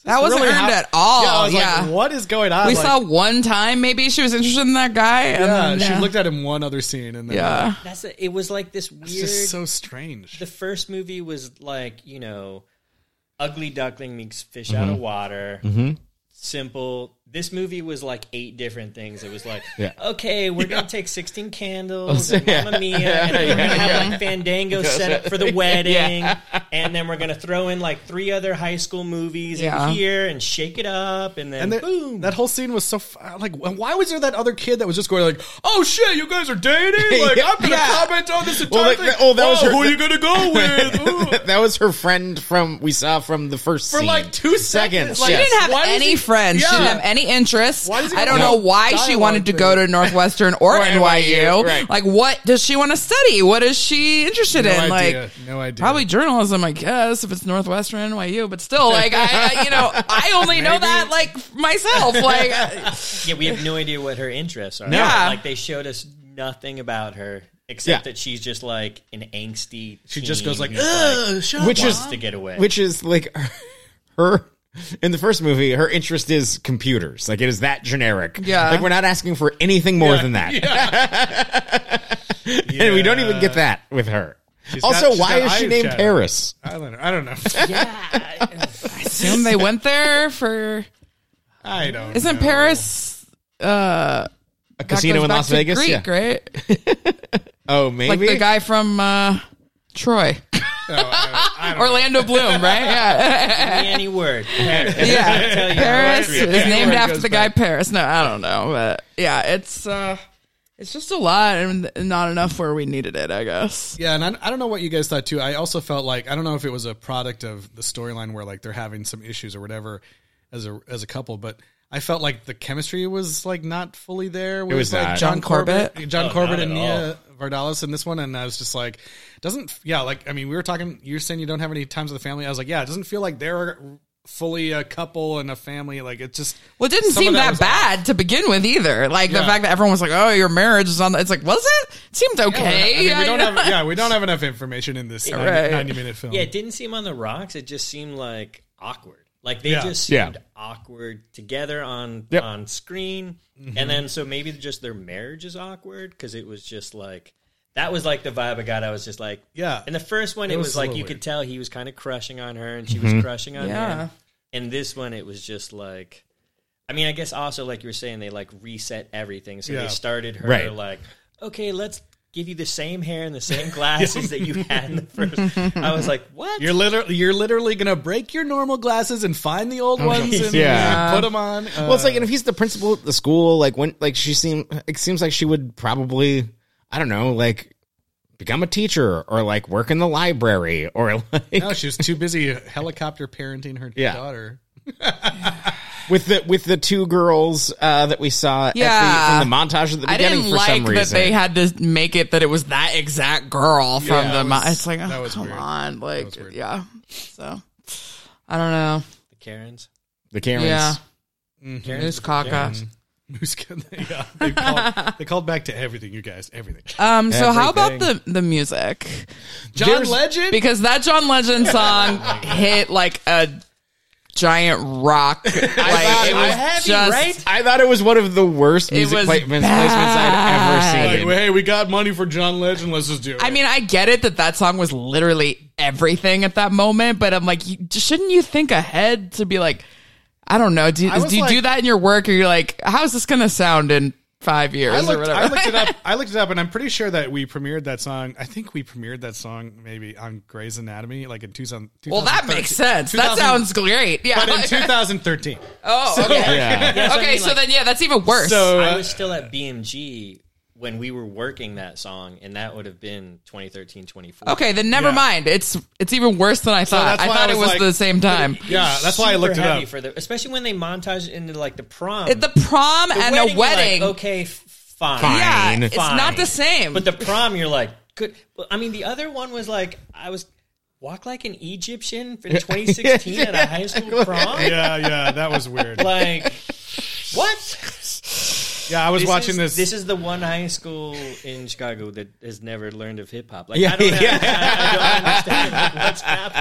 A: Is
B: That
A: this
B: wasn't
A: really
B: earned
A: how-
B: at all,
A: Yeah, I was
B: yeah.
A: like, what is going on?
B: We
A: Like,
B: saw one time maybe she was interested in that guy. And
A: Yeah,
B: then,
A: she looked at him one other scene, and then
B: Yeah.
D: That's a, it. Was like this weird.
A: it's just so strange.
D: the first movie was like you know, ugly duckling meets fish mm-hmm. out of water. Mm-hmm. Simple. This movie was like eight different things. It was like,
C: Yeah.
D: okay, we're gonna take sixteen candles, oh, and Mamma Mia, and then we're gonna have like Fandango set up for the wedding, and then we're gonna throw in like three other high school movies
B: Yeah.
D: in here and shake it up, and then
A: And there-
D: boom.
A: that whole scene was so f- like. Why was there that other kid that was just going like, "Oh shit, you guys are dating"? Like I'm gonna
B: Yeah.
A: comment on this entire
C: Well, like,
A: thing.
C: that- oh, that was oh, her-
A: who are you gonna go with?
C: That was her friend from we saw from the first
A: For
C: scene.
A: like two seconds.
B: Like,
C: yes.
B: She didn't have
A: Why
B: any
A: he-
B: friends. She didn't have any interests.
A: Why does he
B: I don't know why she wanted to go to Northwestern or
C: Or
B: NYU.
C: NYU, right.
B: Like, what does she want to study? What is she interested
A: No
B: in?
A: idea.
B: Like,
A: no idea.
B: probably journalism, I guess, if it's Northwestern NYU. But still, like, I, I you know, I only know that like myself. Like,
D: yeah, we have no idea what her interests are.
B: Yeah.
D: like they showed us nothing about her except
C: Yeah.
D: that she's just like an angsty.
A: She just goes like,
D: who's,
A: "Ugh, shut
C: Which
A: up."
C: is-
D: to get away.
C: which is like her in the first movie her interest is computers like it is that generic
B: Yeah.
C: like we're not asking for anything more than that and we don't even get that with her
A: She's
C: Also,
A: got-
C: why is she named
A: shadow.
C: Paris?
A: I don't know. I don't know.
B: I assume they went there for.
A: I don't.
B: Isn't
A: know.
B: Paris uh,
C: A casino in Las Vegas?
B: Greek,
C: yeah.
B: right?
C: Oh, maybe.
B: Like the guy from uh, Troy,
A: No, I, I
B: Orlando Bloom, right? Yeah,
D: Any word. Paris.
B: yeah. Paris is named after the guy
A: back.
B: Paris. No, I don't know, but yeah, it's uh, it's just a lot and not enough where we needed it. I guess.
A: Yeah, and I, I don't know what you guys thought too. I also felt like I don't know if it was a product of the storyline where like they're having some issues or whatever as a as a couple, but I felt like the chemistry was like not fully there. With,
C: was
A: like
C: not.
A: John
B: John Corbett?
A: Corbett, oh, John
D: Oh,
A: Corbett, and
D: at
A: Nia Vardalos in this one, and I was just like, doesn't yeah, like I mean, we were talking. You're saying you don't have any times with the family. I was like, yeah, it doesn't feel like they're fully a couple and a family. Like it just
B: Well, it didn't seem that,
A: was
B: bad to begin with either. Like the fact that everyone was like, "Oh, your marriage is on." The, it's like, was it? It seemed okay.
A: I mean, we don't
B: know.
A: have yeah, we don't have enough information in this 90,
B: Right.
A: 90 minute film.
D: Yeah, it didn't seem on the rocks. It just seemed like awkward. Like they
A: Yeah.
D: just
C: Yeah.
D: seemed awkward together on
C: Yep.
D: on screen,
A: Mm-hmm.
D: and then so maybe just their marriage is awkward because it was just like that was like the vibe I got. I was just like,
A: Yeah.
D: In the first one,
A: It
D: it,
A: was
D: was, like you
A: weird.
D: could tell he was kind of crushing on her, and she
C: Mm-hmm.
D: was crushing on
B: Yeah.
D: him. And this one, it was just like. I mean, I guess also like you were saying, they like reset everything. So
A: Yeah.
D: they started her
C: Right.
D: like, okay, let's give you the same hair and the same glasses that you had in the first. I was like, what?
A: You're literally you're literally gonna break your normal glasses and find the old ones and
C: Yeah.
A: put them on. Uh,
C: Well, it's like, and if he's the principal at the school, like when, like she seemed, it seems like she would probably, I don't know, like become a teacher or like work in the library or like
A: no, she was too busy helicopter parenting her
C: Yeah.
A: daughter.
C: With the with the two girls uh, that we saw at
B: Yeah.
C: the, from the montage at the
B: I
C: beginning
B: didn't
C: for some
B: like
C: reason.
B: that they had to make it that it was that exact girl from
A: Yeah,
B: the.
A: it
B: mo-
A: was-
B: it's like, oh, come
A: weird.
B: on, like, yeah. So, I don't know.
D: the Karens.
C: the Karens.
B: Yeah,
A: Mm-hmm.
B: Moose Kaka.
A: Moose- yeah, they called, they called back to everything, you guys, everything.
B: Um. So, how about the the music?
A: John
C: There's-
A: Legend.
B: Because that John Legend song hit like a giant rock. Like it was
D: heavy,
B: just.
D: right?
C: I thought it was one of the worst music
B: was
C: placements, placements I'd ever
A: like,
C: seen.
A: hey, we got money for John Legend. Let's just do it.
B: I mean, I get it that that song was literally everything at that moment, but I'm like, you, shouldn't you think ahead to be like, I don't know, do,
A: I was
B: do you do that in your work, or you're like, how's this gonna sound in five years
A: I
B: or
A: looked,
B: whatever?
A: I looked it up. I looked it up, and I'm pretty sure that we premiered that song. I think we premiered that song maybe on Grey's Anatomy, like in 2000.
B: well, that makes sense. That sounds great. Yeah.
A: But in 2013.
B: oh, okay.
C: Yeah.
D: Yeah, so I
B: Okay,
D: mean,
B: so
D: like,
B: then yeah, that's even worse.
A: So
D: I
A: uh,
D: was still at BMG when we were working that song, and that would have been 2013, 2014.
B: okay, then never
A: Yeah.
B: mind. It's it's even worse than I thought.
A: that's
B: I
A: why
B: thought
A: I
B: it
A: was
B: was
A: like-
B: the same time.
A: yeah, that's why I looked it up.
D: for the, especially when they montage into like the prom,
B: The prom
D: The
B: and
D: you're
B: a
D: like,
B: wedding.
D: okay, f- fine,
B: yeah,
C: Fine.
B: it's
D: Fine.
B: not the same.
D: But the prom, you're like, good. Well, I mean, the other one was like, I was walk like an Egyptian for 2016 at a high school prom.
A: Yeah, yeah, that was weird.
D: Like, what?
A: Yeah, I was
D: This
A: watching
D: is,
A: this.
D: This is the one high school in Chicago that has never learned of hip hop. Like,
C: Yeah,
D: I don't, have,
C: yeah.
D: I, I don't understand like,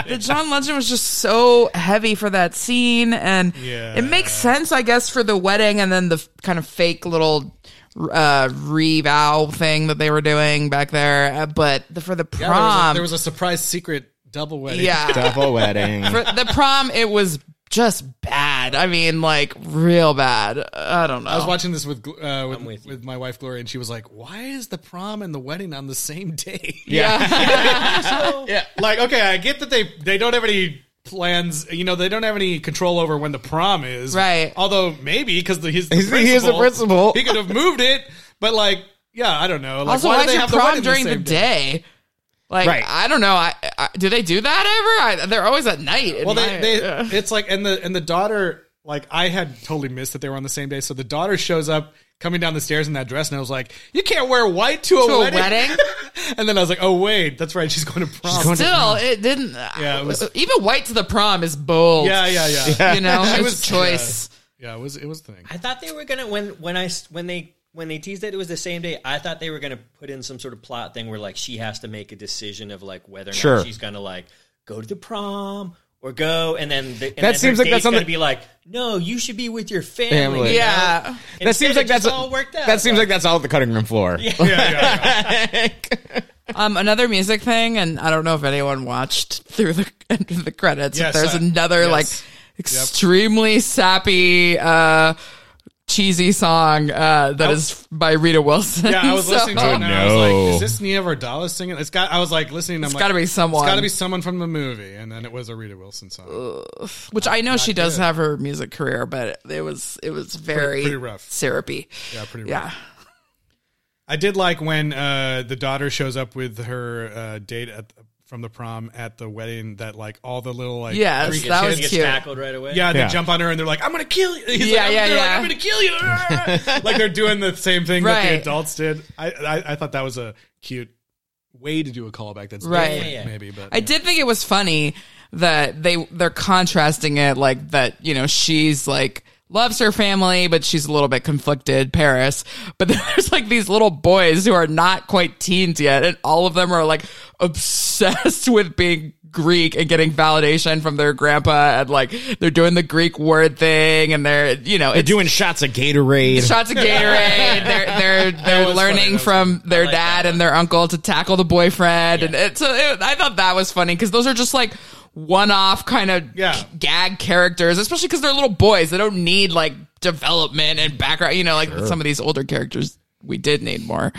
D: what's
B: the. John Legend was just so heavy for that scene, and
A: Yeah.
B: it makes sense, I guess, for the wedding and then the f- kind of fake little uh revow thing that they were doing back there. Uh, But the, for the
A: Yeah, there, was a,
B: prom,
A: there was a surprise secret double wedding.
B: yeah,
C: Double wedding.
B: for the prom, it was just bad. I mean, like real bad. I don't know.
A: I was watching this with uh, with,
D: with
A: with, my wife Gloria, and she was like, "Why is the prom and the wedding on the same day?"
B: yeah.
A: yeah, like okay, I get that they they don't have any plans. You know, they don't have any control over when the prom is,
B: Right.
A: Although maybe because he's the
C: He's-
A: principal,
C: he is the principal.
A: he could have moved it. But like, yeah, I don't know. Like,
B: also,
A: why,
B: why
A: do they have the
B: prom
A: wedding
B: during the,
A: same
B: day? Like
C: Right.
B: I don't know. I, I do they do that ever? I, they're always at night.
A: Well, they,
B: my-
A: they
B: uh,
A: it's like and the and the daughter like I had totally missed that they were on the same day. So the daughter shows up coming down the stairs in that dress, and I was like, "You can't wear white to a
B: To a
A: wedding."
B: wedding?
A: and then I was like, "Oh wait, that's right. She's going to prom."
C: going to-
B: Still, it didn't.
A: Yeah, it was-
B: even white to the prom is bold.
A: yeah, yeah, yeah,
B: you know, it
A: was-
B: choice.
A: yeah. It was it was the thing.
D: I thought they were gonna when when I when they when they teased that it was the same day. I thought they were gonna put in some sort of plot thing where like she has to make a decision of like whether or
C: Sure.
D: not she's gonna like go to the prom or go, and then the, and
C: That
D: then
C: seems like that's
D: date's gonna be like, no, you should be with your family.
C: Family.
D: you know?
B: Yeah.
C: that seems like that's
D: all worked out.
C: That seems like that's all at the cutting room floor.
A: Yeah, yeah, yeah.
B: Um, another music thing, and I don't know if anyone watched through the end of the credits.
A: Yes,
B: There's
A: I-
B: another
A: yes.
B: like extremely sappy, uh, cheesy song uh, that is by Rita Wilson.
A: Yeah, I was
B: So-
A: listening to it and I was like, "Is this Nia Vardalos singing?" It's got. I was like listening. I'm
B: It's
A: like,
B: gotta be someone.
A: It's got to be someone from the movie, and then it was a Rita Wilson song.
B: which I know she does
A: good.
B: have her music career, but it was it was very
A: pretty rough.
B: syrupy.
A: Yeah, pretty.
B: Yeah.
A: I did like when uh, the daughter shows up with her uh, date at from the prom at the wedding. That like all the little like
B: Yes,
A: Greek
B: that
A: kids-
B: was
D: He gets
B: cute.
D: tackled right away.
A: Yeah, they
C: Yeah.
A: jump on her and they're like, "I'm gonna kill you." He's
B: Yeah,
A: like,
B: yeah,
A: they're like,
B: yeah.
A: I'm gonna kill you. like they're doing the same thing that
B: Right.
A: the adults did. I, I I thought that was a cute way to do a callback. That's
B: Right.
A: different,
D: Yeah, yeah.
A: maybe, but
B: I did think it was funny that they they're contrasting it like that. You know, she's like loves her family, but she's a little bit conflicted. Paris, but there's like these little boys who are not quite teens yet, and all of them are like obsessed with being. Greek and getting validation from their grandpa and like they're doing the Greek word thing and they're you know
C: They're
B: it's
C: doing shots of Gatorade.
B: shots of Gatorade. They're they're they're
A: was funny.
B: Learning
A: was
B: from their
D: like
B: dad
D: that
B: and their uncle to tackle the boyfriend, and it's so it, I thought that was funny because those are just like one-off kind of
A: Yeah.
B: gag characters, especially because they're little boys. They don't need like development and background. You know, like some of these older characters we did need more.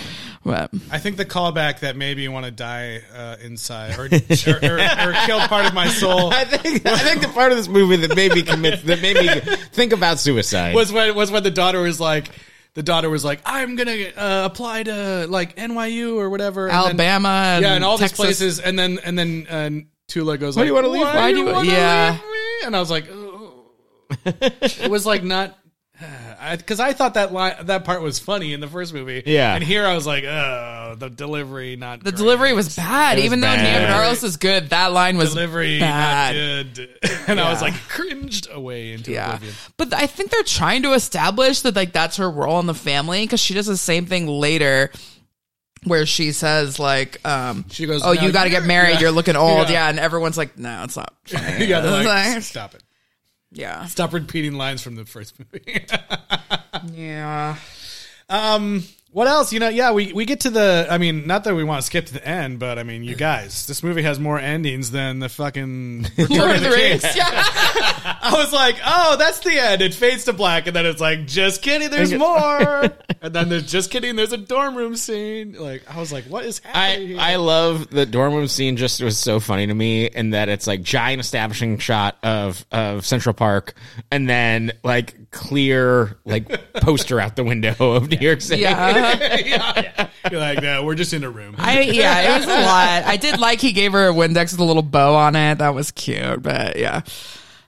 B: But
A: I think the callback that made me want to die uh, inside or, or, or, or killed part of my soul
C: I think I think the part of this movie that made me commit that made me think about suicide
A: was when was when the daughter was like the daughter was like I'm gonna uh, apply to like NYU or whatever and then-
B: Alabama, and
A: yeah and all
B: Texas.
A: these places and then and then uh, Tula goes
C: Why
A: like
C: do you wanna leave?
A: Why,
B: Why
A: do
B: do
A: you
B: you-
A: wanna
B: yeah.
A: leave me? and I was like oh. it was like not because I, thought that line that part was funny in the first movie
C: Yeah.
A: and here I was like oh the delivery not
B: the
A: great.
B: delivery was bad.
C: was
B: Even though
C: bad.
B: Nia Vardalos is good, that line was
A: delivery
B: bad.
A: not good and I was like cringed away into
B: Yeah.
A: oblivion.
B: But I think they're trying to establish that like that's her role in the family because she does the same thing later where she says like um
A: She goes,
B: oh
A: "Now
B: you got to get married
A: yeah.
B: you're looking old
A: Yeah.
B: yeah. and everyone's like no it's not funny.
A: yeah, like,
B: Like-
A: stop it.
B: yeah
A: Stop repeating lines from the first movie.
B: yeah
A: um, what else? You know, yeah, we, we get to the. I mean, not that we want to skip to the end, but I mean, you guys, this movie has more endings than the fucking Return
B: Lord
A: of
B: of the
A: the King.
B: Rings yeah
A: I was like, oh, that's the end. It fades to black, and then it's like, just kidding, there's more. and then there's just kidding, there's a dorm room scene. Like, I was like, what is happening?
C: I,
A: here?
C: I love the dorm room scene. Just was so funny to me, in that it's like giant establishing shot of of Central Park, and then like clear like poster out the window of New York City.
B: yeah Uh-huh.
A: yeah. You're like, no, we're just in a room.
B: I yeah it was a lot I did like he gave her a Windex with a little bow on it that was cute but yeah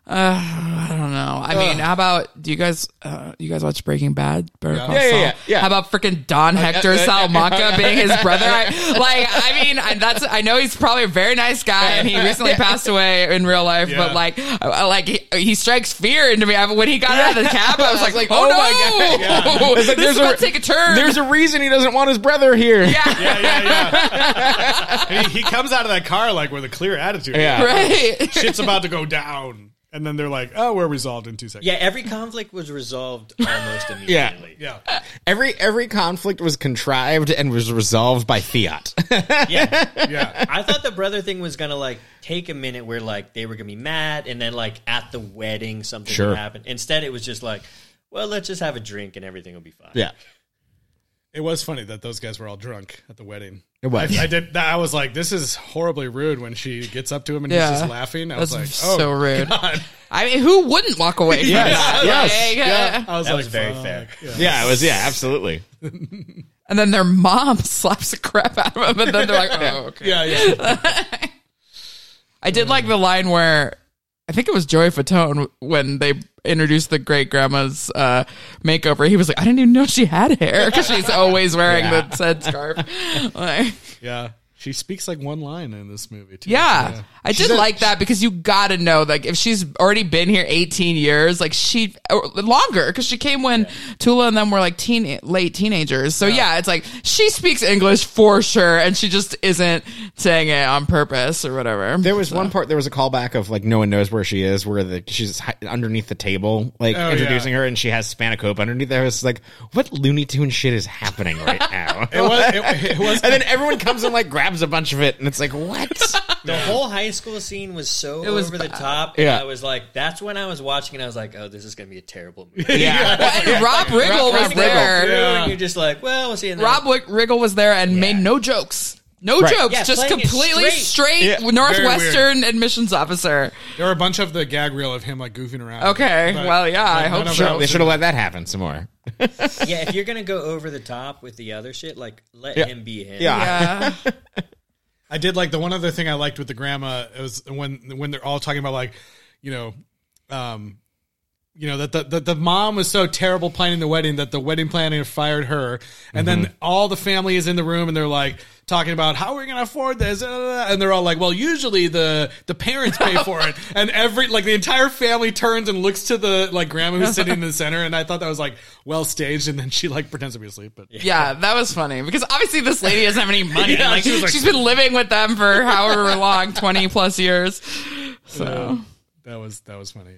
B: uh, I don't know. I mean, how about do you guys? Uh, you guys watch Breaking Bad? Better Call
C: Yeah, yeah,
B: Saul?
C: yeah, yeah.
B: How about freaking Don Hector
C: uh, uh,
B: Salamanca being his brother? I, like, I mean, I, that's I know he's probably a very nice guy, and he recently passed away in real life.
A: Yeah.
B: But like, I- like he, he strikes fear into me. I, when he got out of the cab, I was like,
C: Like,
B: oh,
C: oh
B: no,
C: my God.
B: this
C: like,
B: is
C: there's
B: about
C: a-
B: to take a turn.
C: There's a reason he doesn't want his brother here.
B: yeah,
A: yeah, yeah, yeah. He, he comes out of that car like with a clear attitude.
C: Yeah.
B: right.
A: Shit's about to go down. And then they're like, oh, we're resolved in two seconds.
D: Yeah, every conflict was resolved almost
C: Yeah.
D: immediately.
A: Yeah.
C: Uh, every every conflict was contrived and was resolved by fiat.
D: yeah.
A: Yeah.
D: I thought the brother thing was gonna like take a minute where like they were gonna be mad and then like at the wedding something
C: Sure.
D: would happen. Instead it was just like, well, let's just have a drink and everything will be fine.
C: yeah.
A: It was funny that those guys were all drunk at the wedding.
C: It was.
A: I, I did. I was like, "This is horribly rude." When she gets up to him and
B: Yeah.
A: he's just laughing, I
B: That's
A: was like, "Oh,
B: so rude.
A: God.
B: I mean, who wouldn't walk away from
C: Yes,
B: that?
C: yes,
B: Like,
A: Yeah.
B: uh,
A: I was
D: That
A: like,
D: was very
A: fuck.
D: fair.
A: Yeah.
C: Yeah, it was yeah, absolutely.
B: And then their mom slaps the crap out of him, and then they're like, "Oh, okay."
A: Yeah, yeah.
B: I did like the line where I think it was Joey Fatone when they introduced the great grandma's uh, makeover. He was like, "I didn't even know she had hair because she's always wearing
C: Yeah.
B: the said scarf." Like,
A: yeah. She speaks like one line in this movie too.
B: yeah, I did
C: a-
B: like that because you got to know, like, if she's already been here 18 years, like she longer because she came when Tula and them were like teen late teenagers. So yeah. it's like she speaks English for sure, and she just isn't saying it on purpose or whatever.
C: There was one part. There was a callback of like no one knows where she is, where the she's underneath the table, like
A: Oh,
C: introducing
A: yeah.
C: her, and she has Spanacope underneath there. It's like, what Looney Tune shit is happening right now?
A: It was. It, it was.
C: and then everyone comes and like grabs grabs a bunch of it, and it's like, what?
D: The whole high school scene was so
B: It was
D: over the
B: bad.
D: top.
C: Yeah.
D: And I was like, that's when I was watching and I was like, oh, this is going to be a terrible movie.
C: yeah.
B: Well, and Rob Riggle
C: Rob-
B: was
C: Rob Riggle.
B: there.
D: And you're just like, well, we'll see. you in
B: Rob Wick- Riggle was there and made no jokes. No
C: Right.
B: jokes,
D: Yeah,
B: just completely
D: straight.
B: straight,
C: Yeah.
B: Northwestern admissions officer.
A: There were a bunch of the gag reel of him like goofing around.
B: Okay, well, yeah, I hope so.
C: They should have let that happen some more.
D: yeah, if you're going to go over the top with the other shit, like, let
C: Yeah.
D: him be him.
C: Yeah.
B: Yeah.
A: I did like the one other thing I liked with the grandma it was when when they're all talking about like, you know, um, you know that the, the the mom was so terrible planning the wedding that the wedding planner fired her, and then mm-hmm. all the family is in the room and they're like talking about how we're we going to afford this, and they're all like, well, usually the the parents pay for it, and every like the entire family turns and looks to the like grandma who's sitting in the center, and I thought that was like well staged, and then she like pretends to be asleep, but
B: Yeah, that was funny. Because obviously this lady doesn't have any money.
A: Yeah,
B: like,
A: she like-
B: she's been living with them for however long, twenty plus years. So.
A: that was that was funny.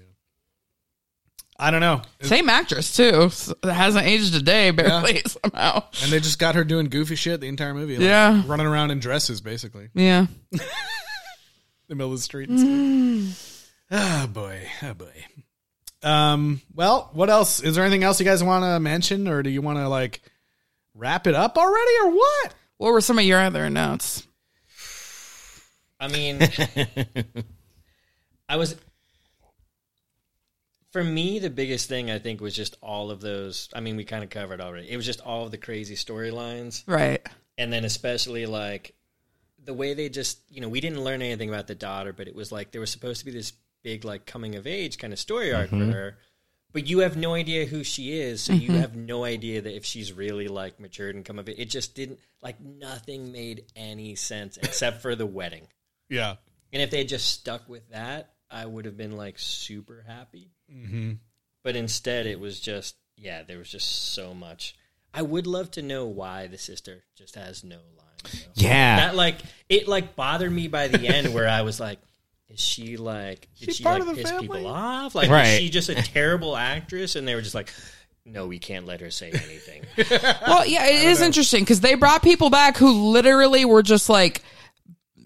A: I don't know.
B: same actress too. So it hasn't aged a day barely somehow.
A: And they just got her doing goofy shit the entire movie. like,
B: Yeah.
A: Running around in dresses, basically.
B: Yeah.
A: In the middle of the street. and stuff. Oh, boy. Oh, boy. Um, well, what else? Is there anything else you guys want to mention, or do you want to, like, wrap it up already, or what?
B: What were some of your other notes?
D: I mean, I was. For me, the biggest thing I think was just all of those. I mean, we kind of covered already. It was just all of the crazy storylines.
B: Right.
D: and then especially like the way they just you know we didn't learn anything about the daughter but it was like there was supposed to be this big like coming of age kind of story arc for mm-hmm. her but you have no idea who she is so you mm-hmm. have no idea that if she's really like matured and come of it it just didn't like nothing made any sense except for the wedding
A: Yeah.
D: and if they had just stuck with that i would have been like super happy mm-hmm. but instead it was just yeah there was just so much i would love to know why the sister just has no lines though.
C: Yeah.
D: that like it like bothered me by the end where I was like, is she like did
A: She's
D: she
A: part
D: like
A: of the
D: piss
A: family?
D: people off? Like
C: Right.
D: is she just a terrible actress? And they were just like, no, we can't let her say anything.
B: Well, yeah, it is interesting because they brought people back who literally were just like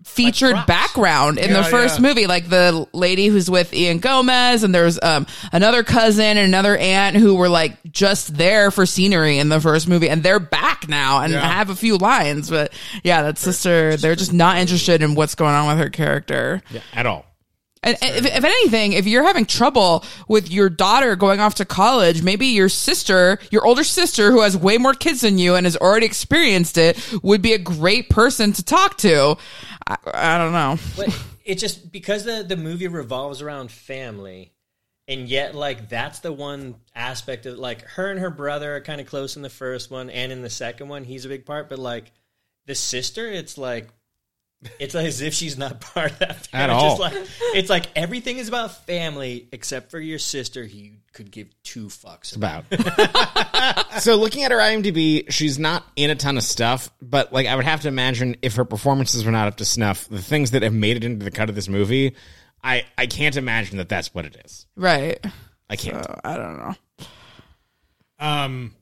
B: featured
D: props.
B: background in
A: Yeah,
B: the first
A: yeah.
B: movie, like the lady who's with Ian Gomez, and there's um another cousin and another aunt who were like just there for scenery in the first movie, and they're back now and
A: Yeah.
B: have a few lines. But yeah, that sister, they're just not interested in what's going on with her character.
C: At all.
B: And if, if anything, if you're having trouble with your daughter going off to college, maybe your sister, your older sister who has way more kids than you and has already experienced it, would be a great person to talk to. I, I don't know.
D: but it just because the the movie revolves around family. And yet, like that's the one aspect of like her and her brother are kind of close in the first one, and in the second one, he's a big part. But like the sister, it's like it's like as if she's not part of that family.
C: At
D: It's
C: all.
D: Just like it's like everything is about family except for your sister. who you could give two fucks about.
C: about. so looking at her IMDb, she's not in a ton of stuff, but like I would have to imagine if her performances were not up to snuff, the things that have made it into the cut of this movie, I I can't imagine that that's what it is.
B: Right.
C: I can't.
B: So, I don't know.
A: Um,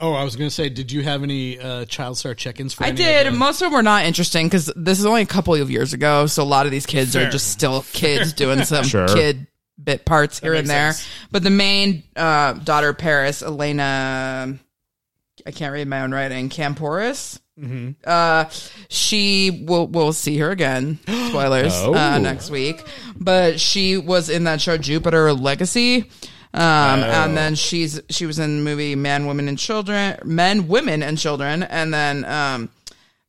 A: oh, I was going to say, did you have any uh, child star check ins for
B: I
A: any
B: did.
A: Of the-
B: Most of them were not interesting because this is only a couple of years ago, so a lot of these kids
A: Fair.
B: are just still kids doing some
C: Sure.
B: kid bit parts here and there.
D: sense.
B: But the main uh, daughter, Paris Elena, I can't read my own writing. Kampouris.
A: Mm-hmm.
B: Uh, she will we'll see her again. Spoilers
C: Oh.
B: uh, next week. But she was in that show Jupiter Legacy. Um, and then she's she was in the movie Man, Women, and Children, Men, Women, and Children, and then um,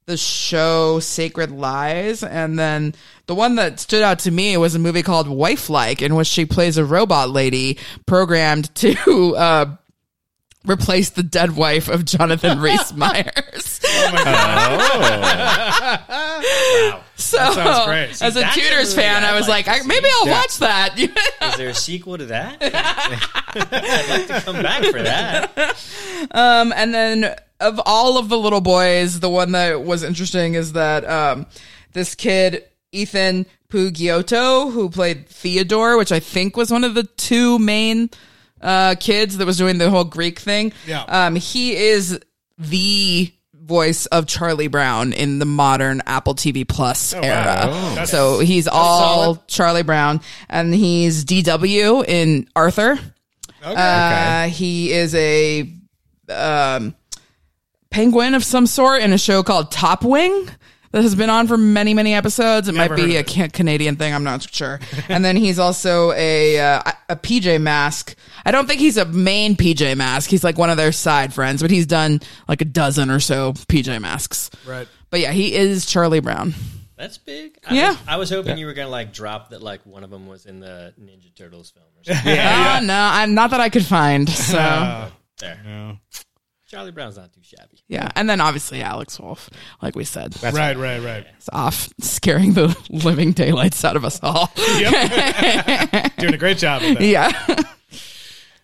B: the show Sacred Lies, and then the one that stood out to me was a movie called Wife Like, in which she plays a robot lady programmed to uh, replace the dead wife of Jonathan Rhys Myers. So,
A: sounds great.
B: As a
D: that's a
B: Tudors
D: movie
B: fan,
D: I'd
B: I was
D: like
B: like, I, maybe I'll watch that.
D: Is there a sequel to that? I'd like to come back for that.
B: Um, and then of all of the little boys, the one that was interesting is that um, this kid Ethan Pugiotto, who played Theodore, which I think was one of the two main uh, kids that was doing the whole Greek thing.
A: Yeah.
B: Um, he is the voice of Charlie Brown in the modern Apple TV Plus era.
A: That's-
B: so he's all
A: solid.
B: Charlie Brown, and he's DW in Arthur. Uh, he is a um, penguin of some sort in a show called Top Wing that has been on for many, many episodes. It
A: Never
B: might be a
A: heard
B: Canadian thing. I'm not sure. and then he's also a uh, a PJ Mask. I don't think he's a main PJ Mask. He's like one of their side friends, but he's done like a dozen or so PJ Masks.
A: Right.
B: But yeah, he is Charlie Brown.
D: That's big. I
B: Yeah.
D: Was, I was hoping you were gonna like drop that like one of them was in the Ninja Turtles film or something.
B: yeah Oh, no, I'm not that I could find. So
D: there. Charlie Brown's not too shabby.
B: yeah, and then obviously Alex Wolff, like we said,
A: right, right, right.
B: is off scaring the living daylights out of us all.
A: Yep, Doing a great job with that.
B: yeah.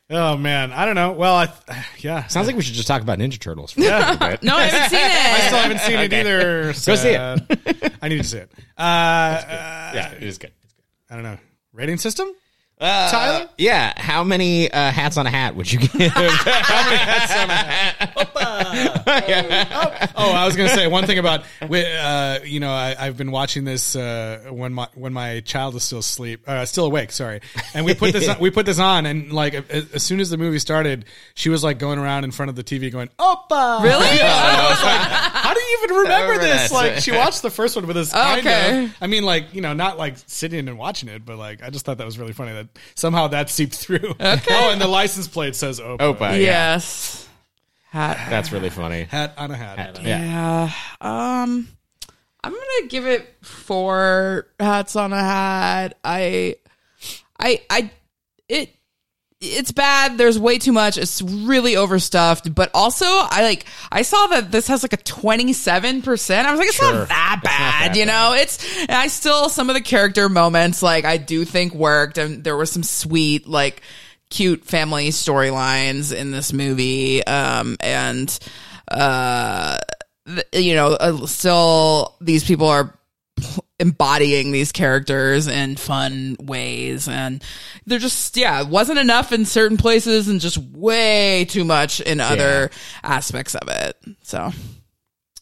A: Oh man, I don't know. Well, I yeah.
C: Sounds like we should just talk about Ninja Turtles. For
A: Yeah.
C: a bit.
B: No, I haven't seen it.
A: I still haven't seen it either.
C: Go see it.
A: it. I need to see it. Uh, uh,
C: yeah, it is good.
A: I don't know. Rating system?
C: Uh,
A: Tyler?
C: Yeah. How many uh, hats on a hat would you give? How many hats on a hat?
A: oh, I was going to say one thing about uh, you know I, I've been watching this uh, when my when my child is still asleep, uh, still awake. Sorry, and we put this on, we put this on, and like as, as soon as the movie started, she was like going around in front of the TV going, "Opa!"
B: Really?
A: I was like, "How do you even remember
C: remember
A: this?" Like she watched the first one with us. Kind
B: Okay.
A: of. I mean, like you know, not like sitting and watching it, but like I just thought that was really funny that somehow that seeped through. Okay. Oh, and the license plate says "Opa."
C: Opa. Yeah.
B: Yes. Hat.
C: That's really funny.
A: Hat on a hat.
B: Yeah. Um, I'm gonna give it four hats on a hat. I, I, I, it. It's bad. There's way too much. It's really overstuffed. But also, I like. I saw that this has like a 27. percent I was like, it's
C: Sure.
B: not that
C: It's not
B: bad.
C: that
B: you
C: bad.
B: know, it's. And I still some of the character moments like I do think worked, and there was some sweet like cute family storylines in this movie. Um, and uh, th- you know, uh, still these people are embodying these characters in fun ways and they're just yeah wasn't enough in certain places and just way too much in other aspects of it so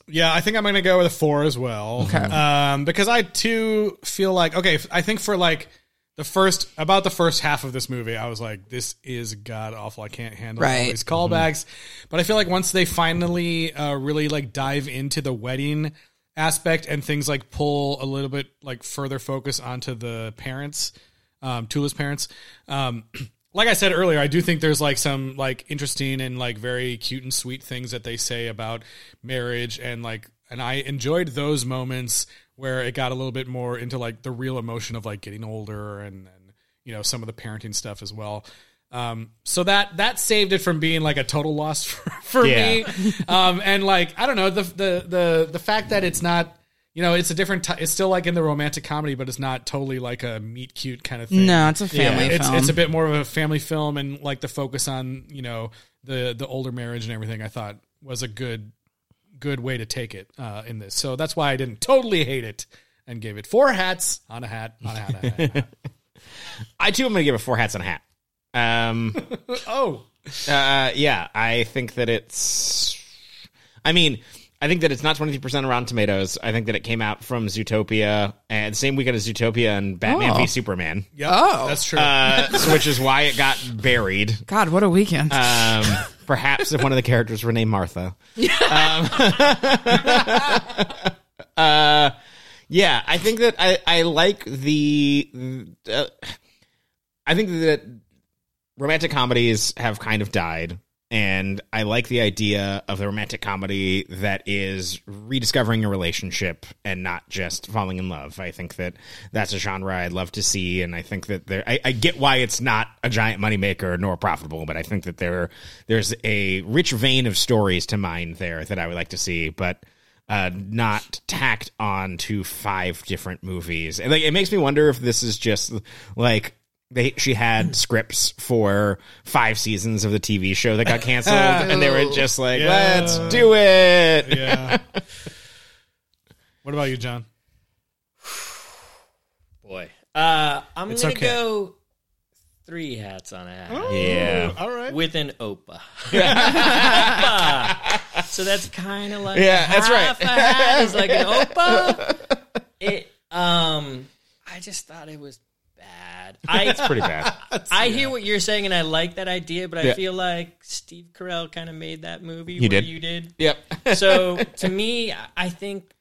A: Yeah, I think I'm going to go with a four as well.
B: Okay.
A: Um, because I too feel like okay, I think for like the first about the first half of this movie, I was like, this is god awful. I can't handle all these callbacks. But I feel like once they finally uh, really like dive into the wedding aspect and things like pull a little bit like further focus onto the parents, um, Tula's parents. Um, like I said earlier, I do think there's like some like interesting and like very cute and sweet things that they say about marriage and like and I enjoyed those moments where it got a little bit more into like the real emotion of like getting older and, and you know some of the parenting stuff as well. Um, so that that saved it from being like a total loss for, for
C: Yeah.
A: me. Um, and like I don't know the the the the fact that it's not you know it's a different t- it's still like in the romantic comedy, but it's not totally like a meet cute kind of thing.
B: no it's a family
A: it's
B: film
A: it's a bit more of a family film and like the focus on you know the the older marriage and everything. I thought was a good good way to take it uh, in this. So that's why I didn't totally hate it and gave it four hats on a hat on a hat. On a hat.
C: I too am going to give it four hats and a hat. Um,
A: oh,
C: uh, yeah, I think that it's. I mean, I think that it's not twenty three percent Rotten Tomatoes. I think that it came out from Zootopia and the same weekend as Zootopia and Batman
B: Oh.
C: v Superman,
A: yeah,
B: Oh.
A: that's true.
C: uh, so- which is why it got buried.
B: god what a weekend
C: Um, perhaps if one of the characters were named Martha. Um, uh, yeah, I think that I, I like the. Uh, I think that romantic comedies have kind of died. And I like the idea of the romantic comedy that is rediscovering a relationship and not just falling in love. I think that that's a genre I'd love to see, and I think that there. I, I get why it's not a giant moneymaker nor profitable, but I think that there there's a rich vein of stories to mine there that I would like to see, but uh, not tacked on to five different movies. And like, it makes me wonder if this is just like they she had scripts for five seasons of the TV show that got canceled, and they were just like,
A: Yeah.
C: "Let's do it."
A: yeah. what about you, Jon?
D: Boy. Uh, I'm
A: It's
D: gonna
A: okay.
D: go three hats on a hat
C: Yeah.
A: All right.
D: with an Opa. so that's kind of like
C: Yeah, that's right.
D: half a hat is like an opa. It um, I just thought it was bad. I
C: It's pretty bad.
D: I hear what you're saying, and I like that idea, but I
C: Yeah.
D: feel like Steve Carell kind of made that movie.
C: He
D: where
C: did.
D: You did.
C: Yep.
D: So to me, I- I think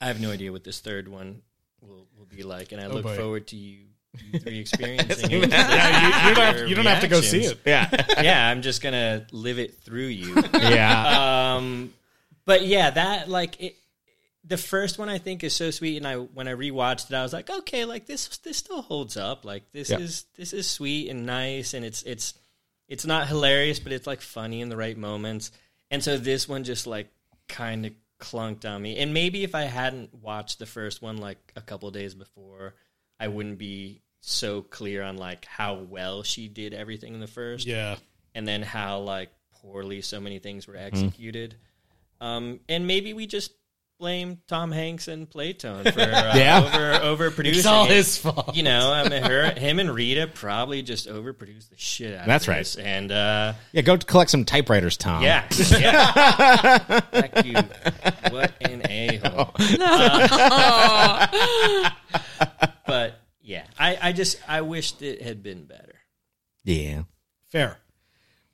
D: I have no idea what this third one will, will be like, and I look
A: boy.
D: forward to you, you three experiencing it.
A: Yeah, you, you don't have, you don't have to go see it.
C: Yeah.
D: Yeah, I'm just gonna live it through you.
C: Yeah.
D: um, but yeah, that like it. The first one I think is so sweet, and I when I rewatched it, I was like, okay, like this this still holds up. Like this
C: Yeah.
D: is this is sweet and nice, and it's it's it's not hilarious, but it's like funny in the right moments. And so this one just like kind of clunked on me. And maybe if I hadn't watched the first one like a couple days before, I wouldn't be so clear on like how well she did everything in the first
A: Yeah.
D: and then how like poorly so many things were executed. Um, and maybe we just blame Tom Hanks and Playtone for uh,
C: Yeah.
D: over over producing.
A: It's all his fault.
D: You know, I mean, her, him, and Rita probably just overproduced the shit out.
C: That's
D: of
C: right.
D: this. And uh,
C: yeah. Go collect some typewriters, Tom.
D: yeah, yeah. Fuck you. What an a hole. but yeah, I, I just I wished it had been better.
C: Yeah.
A: Fair.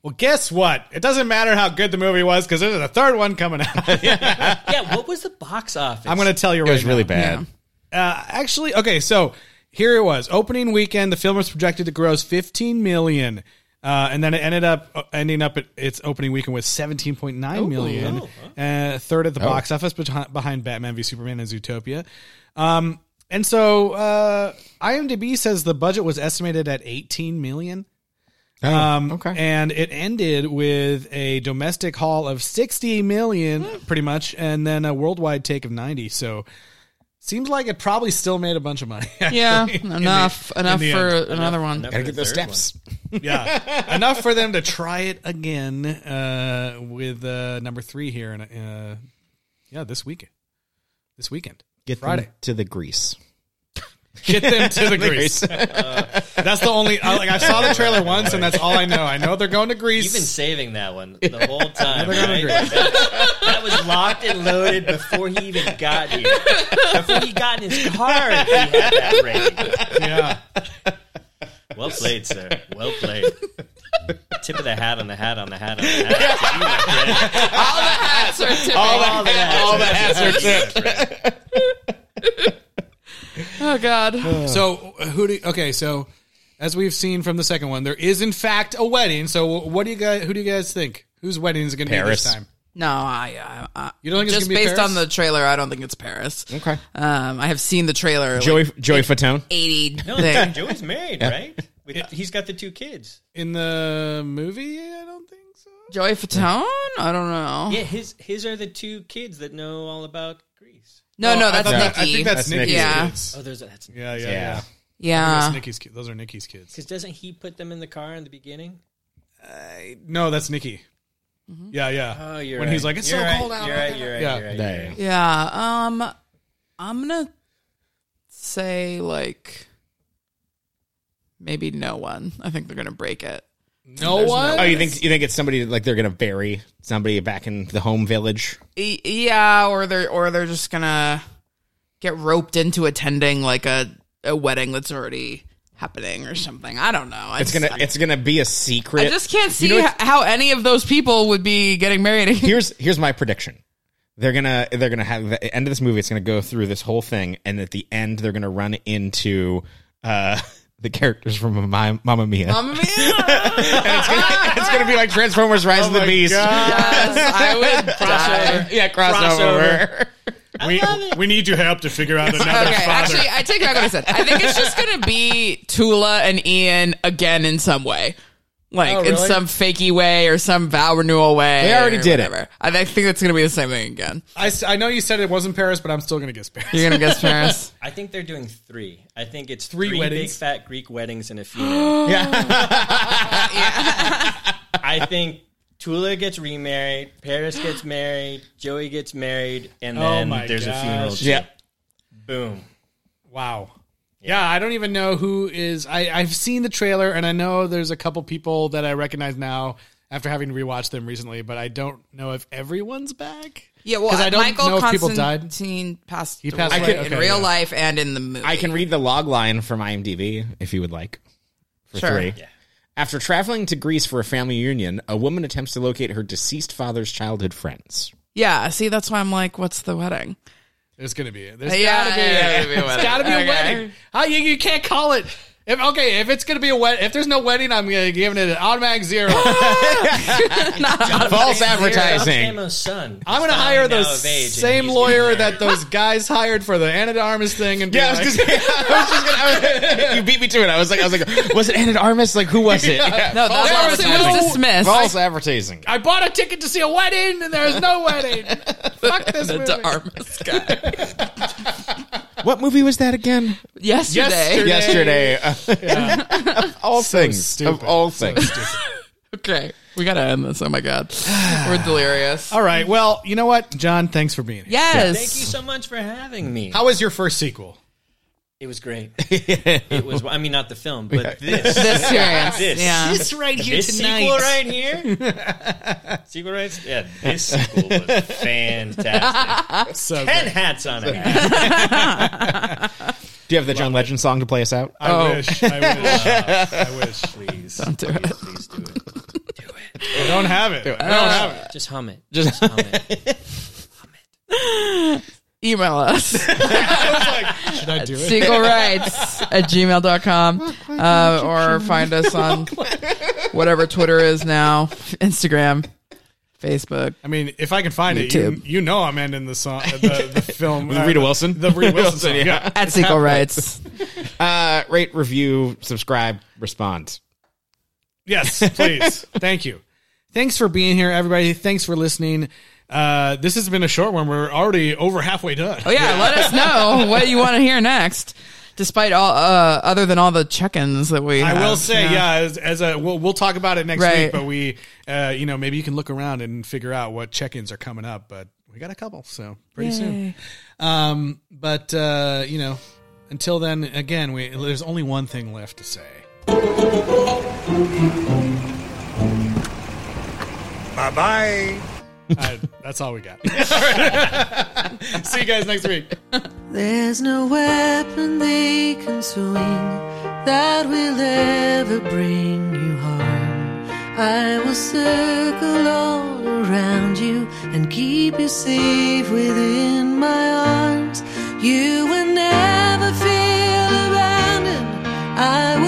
A: Well, guess what? It doesn't matter how good the movie was because there's a third one coming out.
D: Yeah, what was the box office?
A: I'm going to tell you
C: It
A: right
C: was really
A: now.
C: bad.
A: Uh, actually, okay, so here it was. Opening weekend, the film was projected to gross 15 million. Uh, and then it ended up uh, ending up at its opening weekend with 17.9 million, uh, third at the box office behind, behind Batman v Superman and Zootopia. Um, and so uh, IMDb says the budget was estimated at 18 million. Um,
C: okay.
A: And it ended with a domestic haul of 60 million, pretty much, and then a worldwide take of 90. So seems like it probably still made a bunch of money.
B: Yeah,
A: actually, in the-
B: enough
A: in
B: enough for
A: end.
B: another one.
D: Enough
C: Gotta get
D: the
C: those steps.
A: yeah, enough for them to try it again uh, with uh, number three here, and uh, yeah, this weekend, this weekend,
C: Get
A: Friday.
C: them to the grease.
A: Get them to the Greece. that's the only uh, like I saw the trailer once, and that's all I know. I know they're going to Greece.
D: You've been saving that one the whole time.
A: They're gonna
D: right?
A: agree.
D: That, that was locked and loaded before he even got here. Before he got in his car, he had that ready.
A: yeah,
D: Well played, sir. Well played. Tip of the hat on the hat on the hat on the hat. To you, my friend.
B: All the hats are tipping.
D: All the hats.
C: all the hats are
D: tipped.
B: Oh God.
A: So who do? Okay, so as we've seen from the second one, there is in fact a wedding. So what do you guys? Who do you guys think? Whose wedding is going to be
C: Paris.
A: this time?
B: No, I, I, I
A: You don't think it's
B: just
A: gonna be
B: based
A: Paris?
B: on the trailer, I don't think it's Paris.
C: Okay.
B: Um, I have seen the trailer.
C: Joey
B: like,
C: Joey Fatone.
B: eighty.
D: No,
B: thing.
D: Joey's married, right? With, he's got the two kids.
A: In the movie, I don't think so.
B: Joey Fatone? I don't know.
D: Yeah, his his are the two kids that know all about Greece.
B: No, no,
A: I
B: that's
A: thought
B: Nikki.
A: that- I think that's,
C: That's
A: Nikki's
C: Nikki.
B: Yeah.
A: kids.
D: Oh, there's that's
A: Yeah, yeah,
C: Yeah.
A: yeah. That's
B: yeah.
A: Nikki's. ki- Those are Nikki's kids.
D: because doesn't he put them in the car in the beginning?
A: No, that's Nikki. Yeah, yeah.
D: Oh, you're
A: when
D: right.
A: he's like, it's
D: You're
A: so
D: right,
A: cold out.
D: You're right. You're right.
A: Yeah.
D: You're right.
C: Yeah,
D: You're right.
B: Yeah. Um, I'm gonna say like maybe no one. I think they're gonna break it.
A: No one.
C: Oh, you think you think it's somebody like they're gonna bury somebody back in the home village?
B: E- yeah, or they're or they're just gonna get roped into attending like a a wedding that's already happening or something. I don't know. I
C: It's
B: just,
C: gonna it's gonna be a secret.
B: I just can't see
C: You know
B: h- how any of those people would be getting married.
C: here's here's my prediction. They're gonna they're gonna have the end of this movie. It's gonna go through this whole thing, and at the end, they're gonna run into uh, the characters from Mamma, Mamma Mia.
B: Mamma mia!
C: it's, gonna, it's gonna be like Transformers: Rise of the
A: oh
C: Beast.
B: yes, I would die.
C: Yeah, crossover.
A: we, we need your help to figure out another
B: Okay,
A: father.
B: actually, I take back what I said. I think it's just gonna be Tula and Ian again in some way. Like
A: Oh,
B: in some fakey way or some vow renewal way.
C: They already
B: or
C: did it.
B: I think that's going to be the same thing again.
A: I, I know you said it wasn't Paris, but I'm still going to guess Paris.
B: You're going to guess Paris?
D: I think they're doing three. I think it's
A: Three
D: three,
A: weddings?
D: big fat Greek weddings and a funeral. I think Tula gets remarried, Paris gets married, Joey gets married, and
A: Oh
D: then
A: my
D: there's a
A: gosh.
D: funeral.
C: Yeah.
D: Boom.
A: Wow. Yeah, I don't even know who is. I, I've seen the trailer, and I know there's a couple people that I recognize now, after having rewatched them recently, but I don't know if everyone's back.
B: Yeah, well,
A: I don't
B: Michael
A: know if people died.
B: Constantine passed,
A: He passed
B: away
A: away?
B: in
A: Okay,
B: real
A: yeah.
B: life and in the movie.
C: I can read the log line from IMDb if you would like. For
B: Sure.
C: three. After traveling to Greece for a family reunion, a woman attempts to locate her deceased father's childhood friends.
B: Yeah, see, that's why I'm like, what's the wedding?
A: There's gonna be. There's
B: Yeah,
A: gotta be.
B: yeah,
A: a,
B: gotta be a
A: it's gotta be
B: Okay.
A: a wedding. How you, you can't call it. If, okay, if it's gonna be a wedding, if there's no wedding, I'm gonna give it an automatic zero.
C: False advertising.
D: Camo's son.
A: I'm gonna hire the
D: now of age, and
A: same lawyer
D: getting
A: that those guys hired for the Ana de Armas thing. And be
C: Yeah, I was,
A: like,
C: just, I was just gonna. I was- you beat me to it. I was like, I was like, was it Ana de Armas? Like, who was it? Yeah.
B: No,
A: False
B: that was, it was
A: advertising.
B: dismissed.
C: False advertising.
A: I bought a ticket to see a wedding, and there's no wedding. Fuck this
B: the
A: movie.
B: De Armas guy.
C: What movie was that again?
B: Yesterday.
A: Yesterday.
C: Yesterday. of all things.
A: stupid.
C: Of all things.
B: Okay, we gotta end this. Oh my god, we're delirious.
A: All right. Well, you know what, Jon? Thanks for being here.
B: Yes.
D: Thank you so much for having me.
A: How was your first sequel?
D: It was great. it was. I mean, not the film, but this.
B: The experience.
D: This.
B: Yeah.
A: This right here
D: This
A: tonight.
D: sequel right here. sequel right. Yeah, this sequel was fantastic.
A: So
D: Ten
A: good.
D: hats on it.
C: Do you have the John Legend song to play us out?
A: I
B: Oh.
A: wish. I wish. I wish.
D: Please,
B: Don't do it.
D: please do it. Do it.
A: I don't have it. I don't oh. have it.
D: Just hum it.
C: Just-
D: Just hum it.
B: Email us.
A: Should I do it?
B: Sequel rights at gmail.com uh, or find us on whatever Twitter is now, Instagram, Facebook.
A: I mean, if I can find it, you,
B: YouTube.
A: you know I'm ending the song, the, the film
C: With Rita Wilson?
A: the Rita Wilson song.
C: yeah.
A: Yeah.
B: At Sequel Rights.
C: Uh, rate, review, subscribe, respond.
A: Yes, please. Thank you. Thanks for being here, everybody. Thanks for listening. Uh, this has been a short one. We're already over halfway done.
B: Oh, yeah. Let us know what you want to hear next, despite all, uh, other than all the check ins that we
A: I
B: have.
A: will say, yeah, as, as a we'll, we'll talk about it next
B: Right.
A: week. But we, uh, you know, maybe you can look around and figure out what check-ins are coming up. But we got a couple, so pretty soon. Um, but uh, you know, until then, again, we there's only one thing left to say.
H: Bye bye.
A: Uh, that's all we got. See you guys next week.
J: There's no weapon they can swing that will ever bring you harm. I will circle all around you and keep you safe within my arms. You will never feel abandoned. I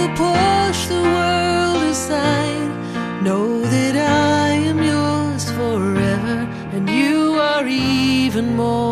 J: even more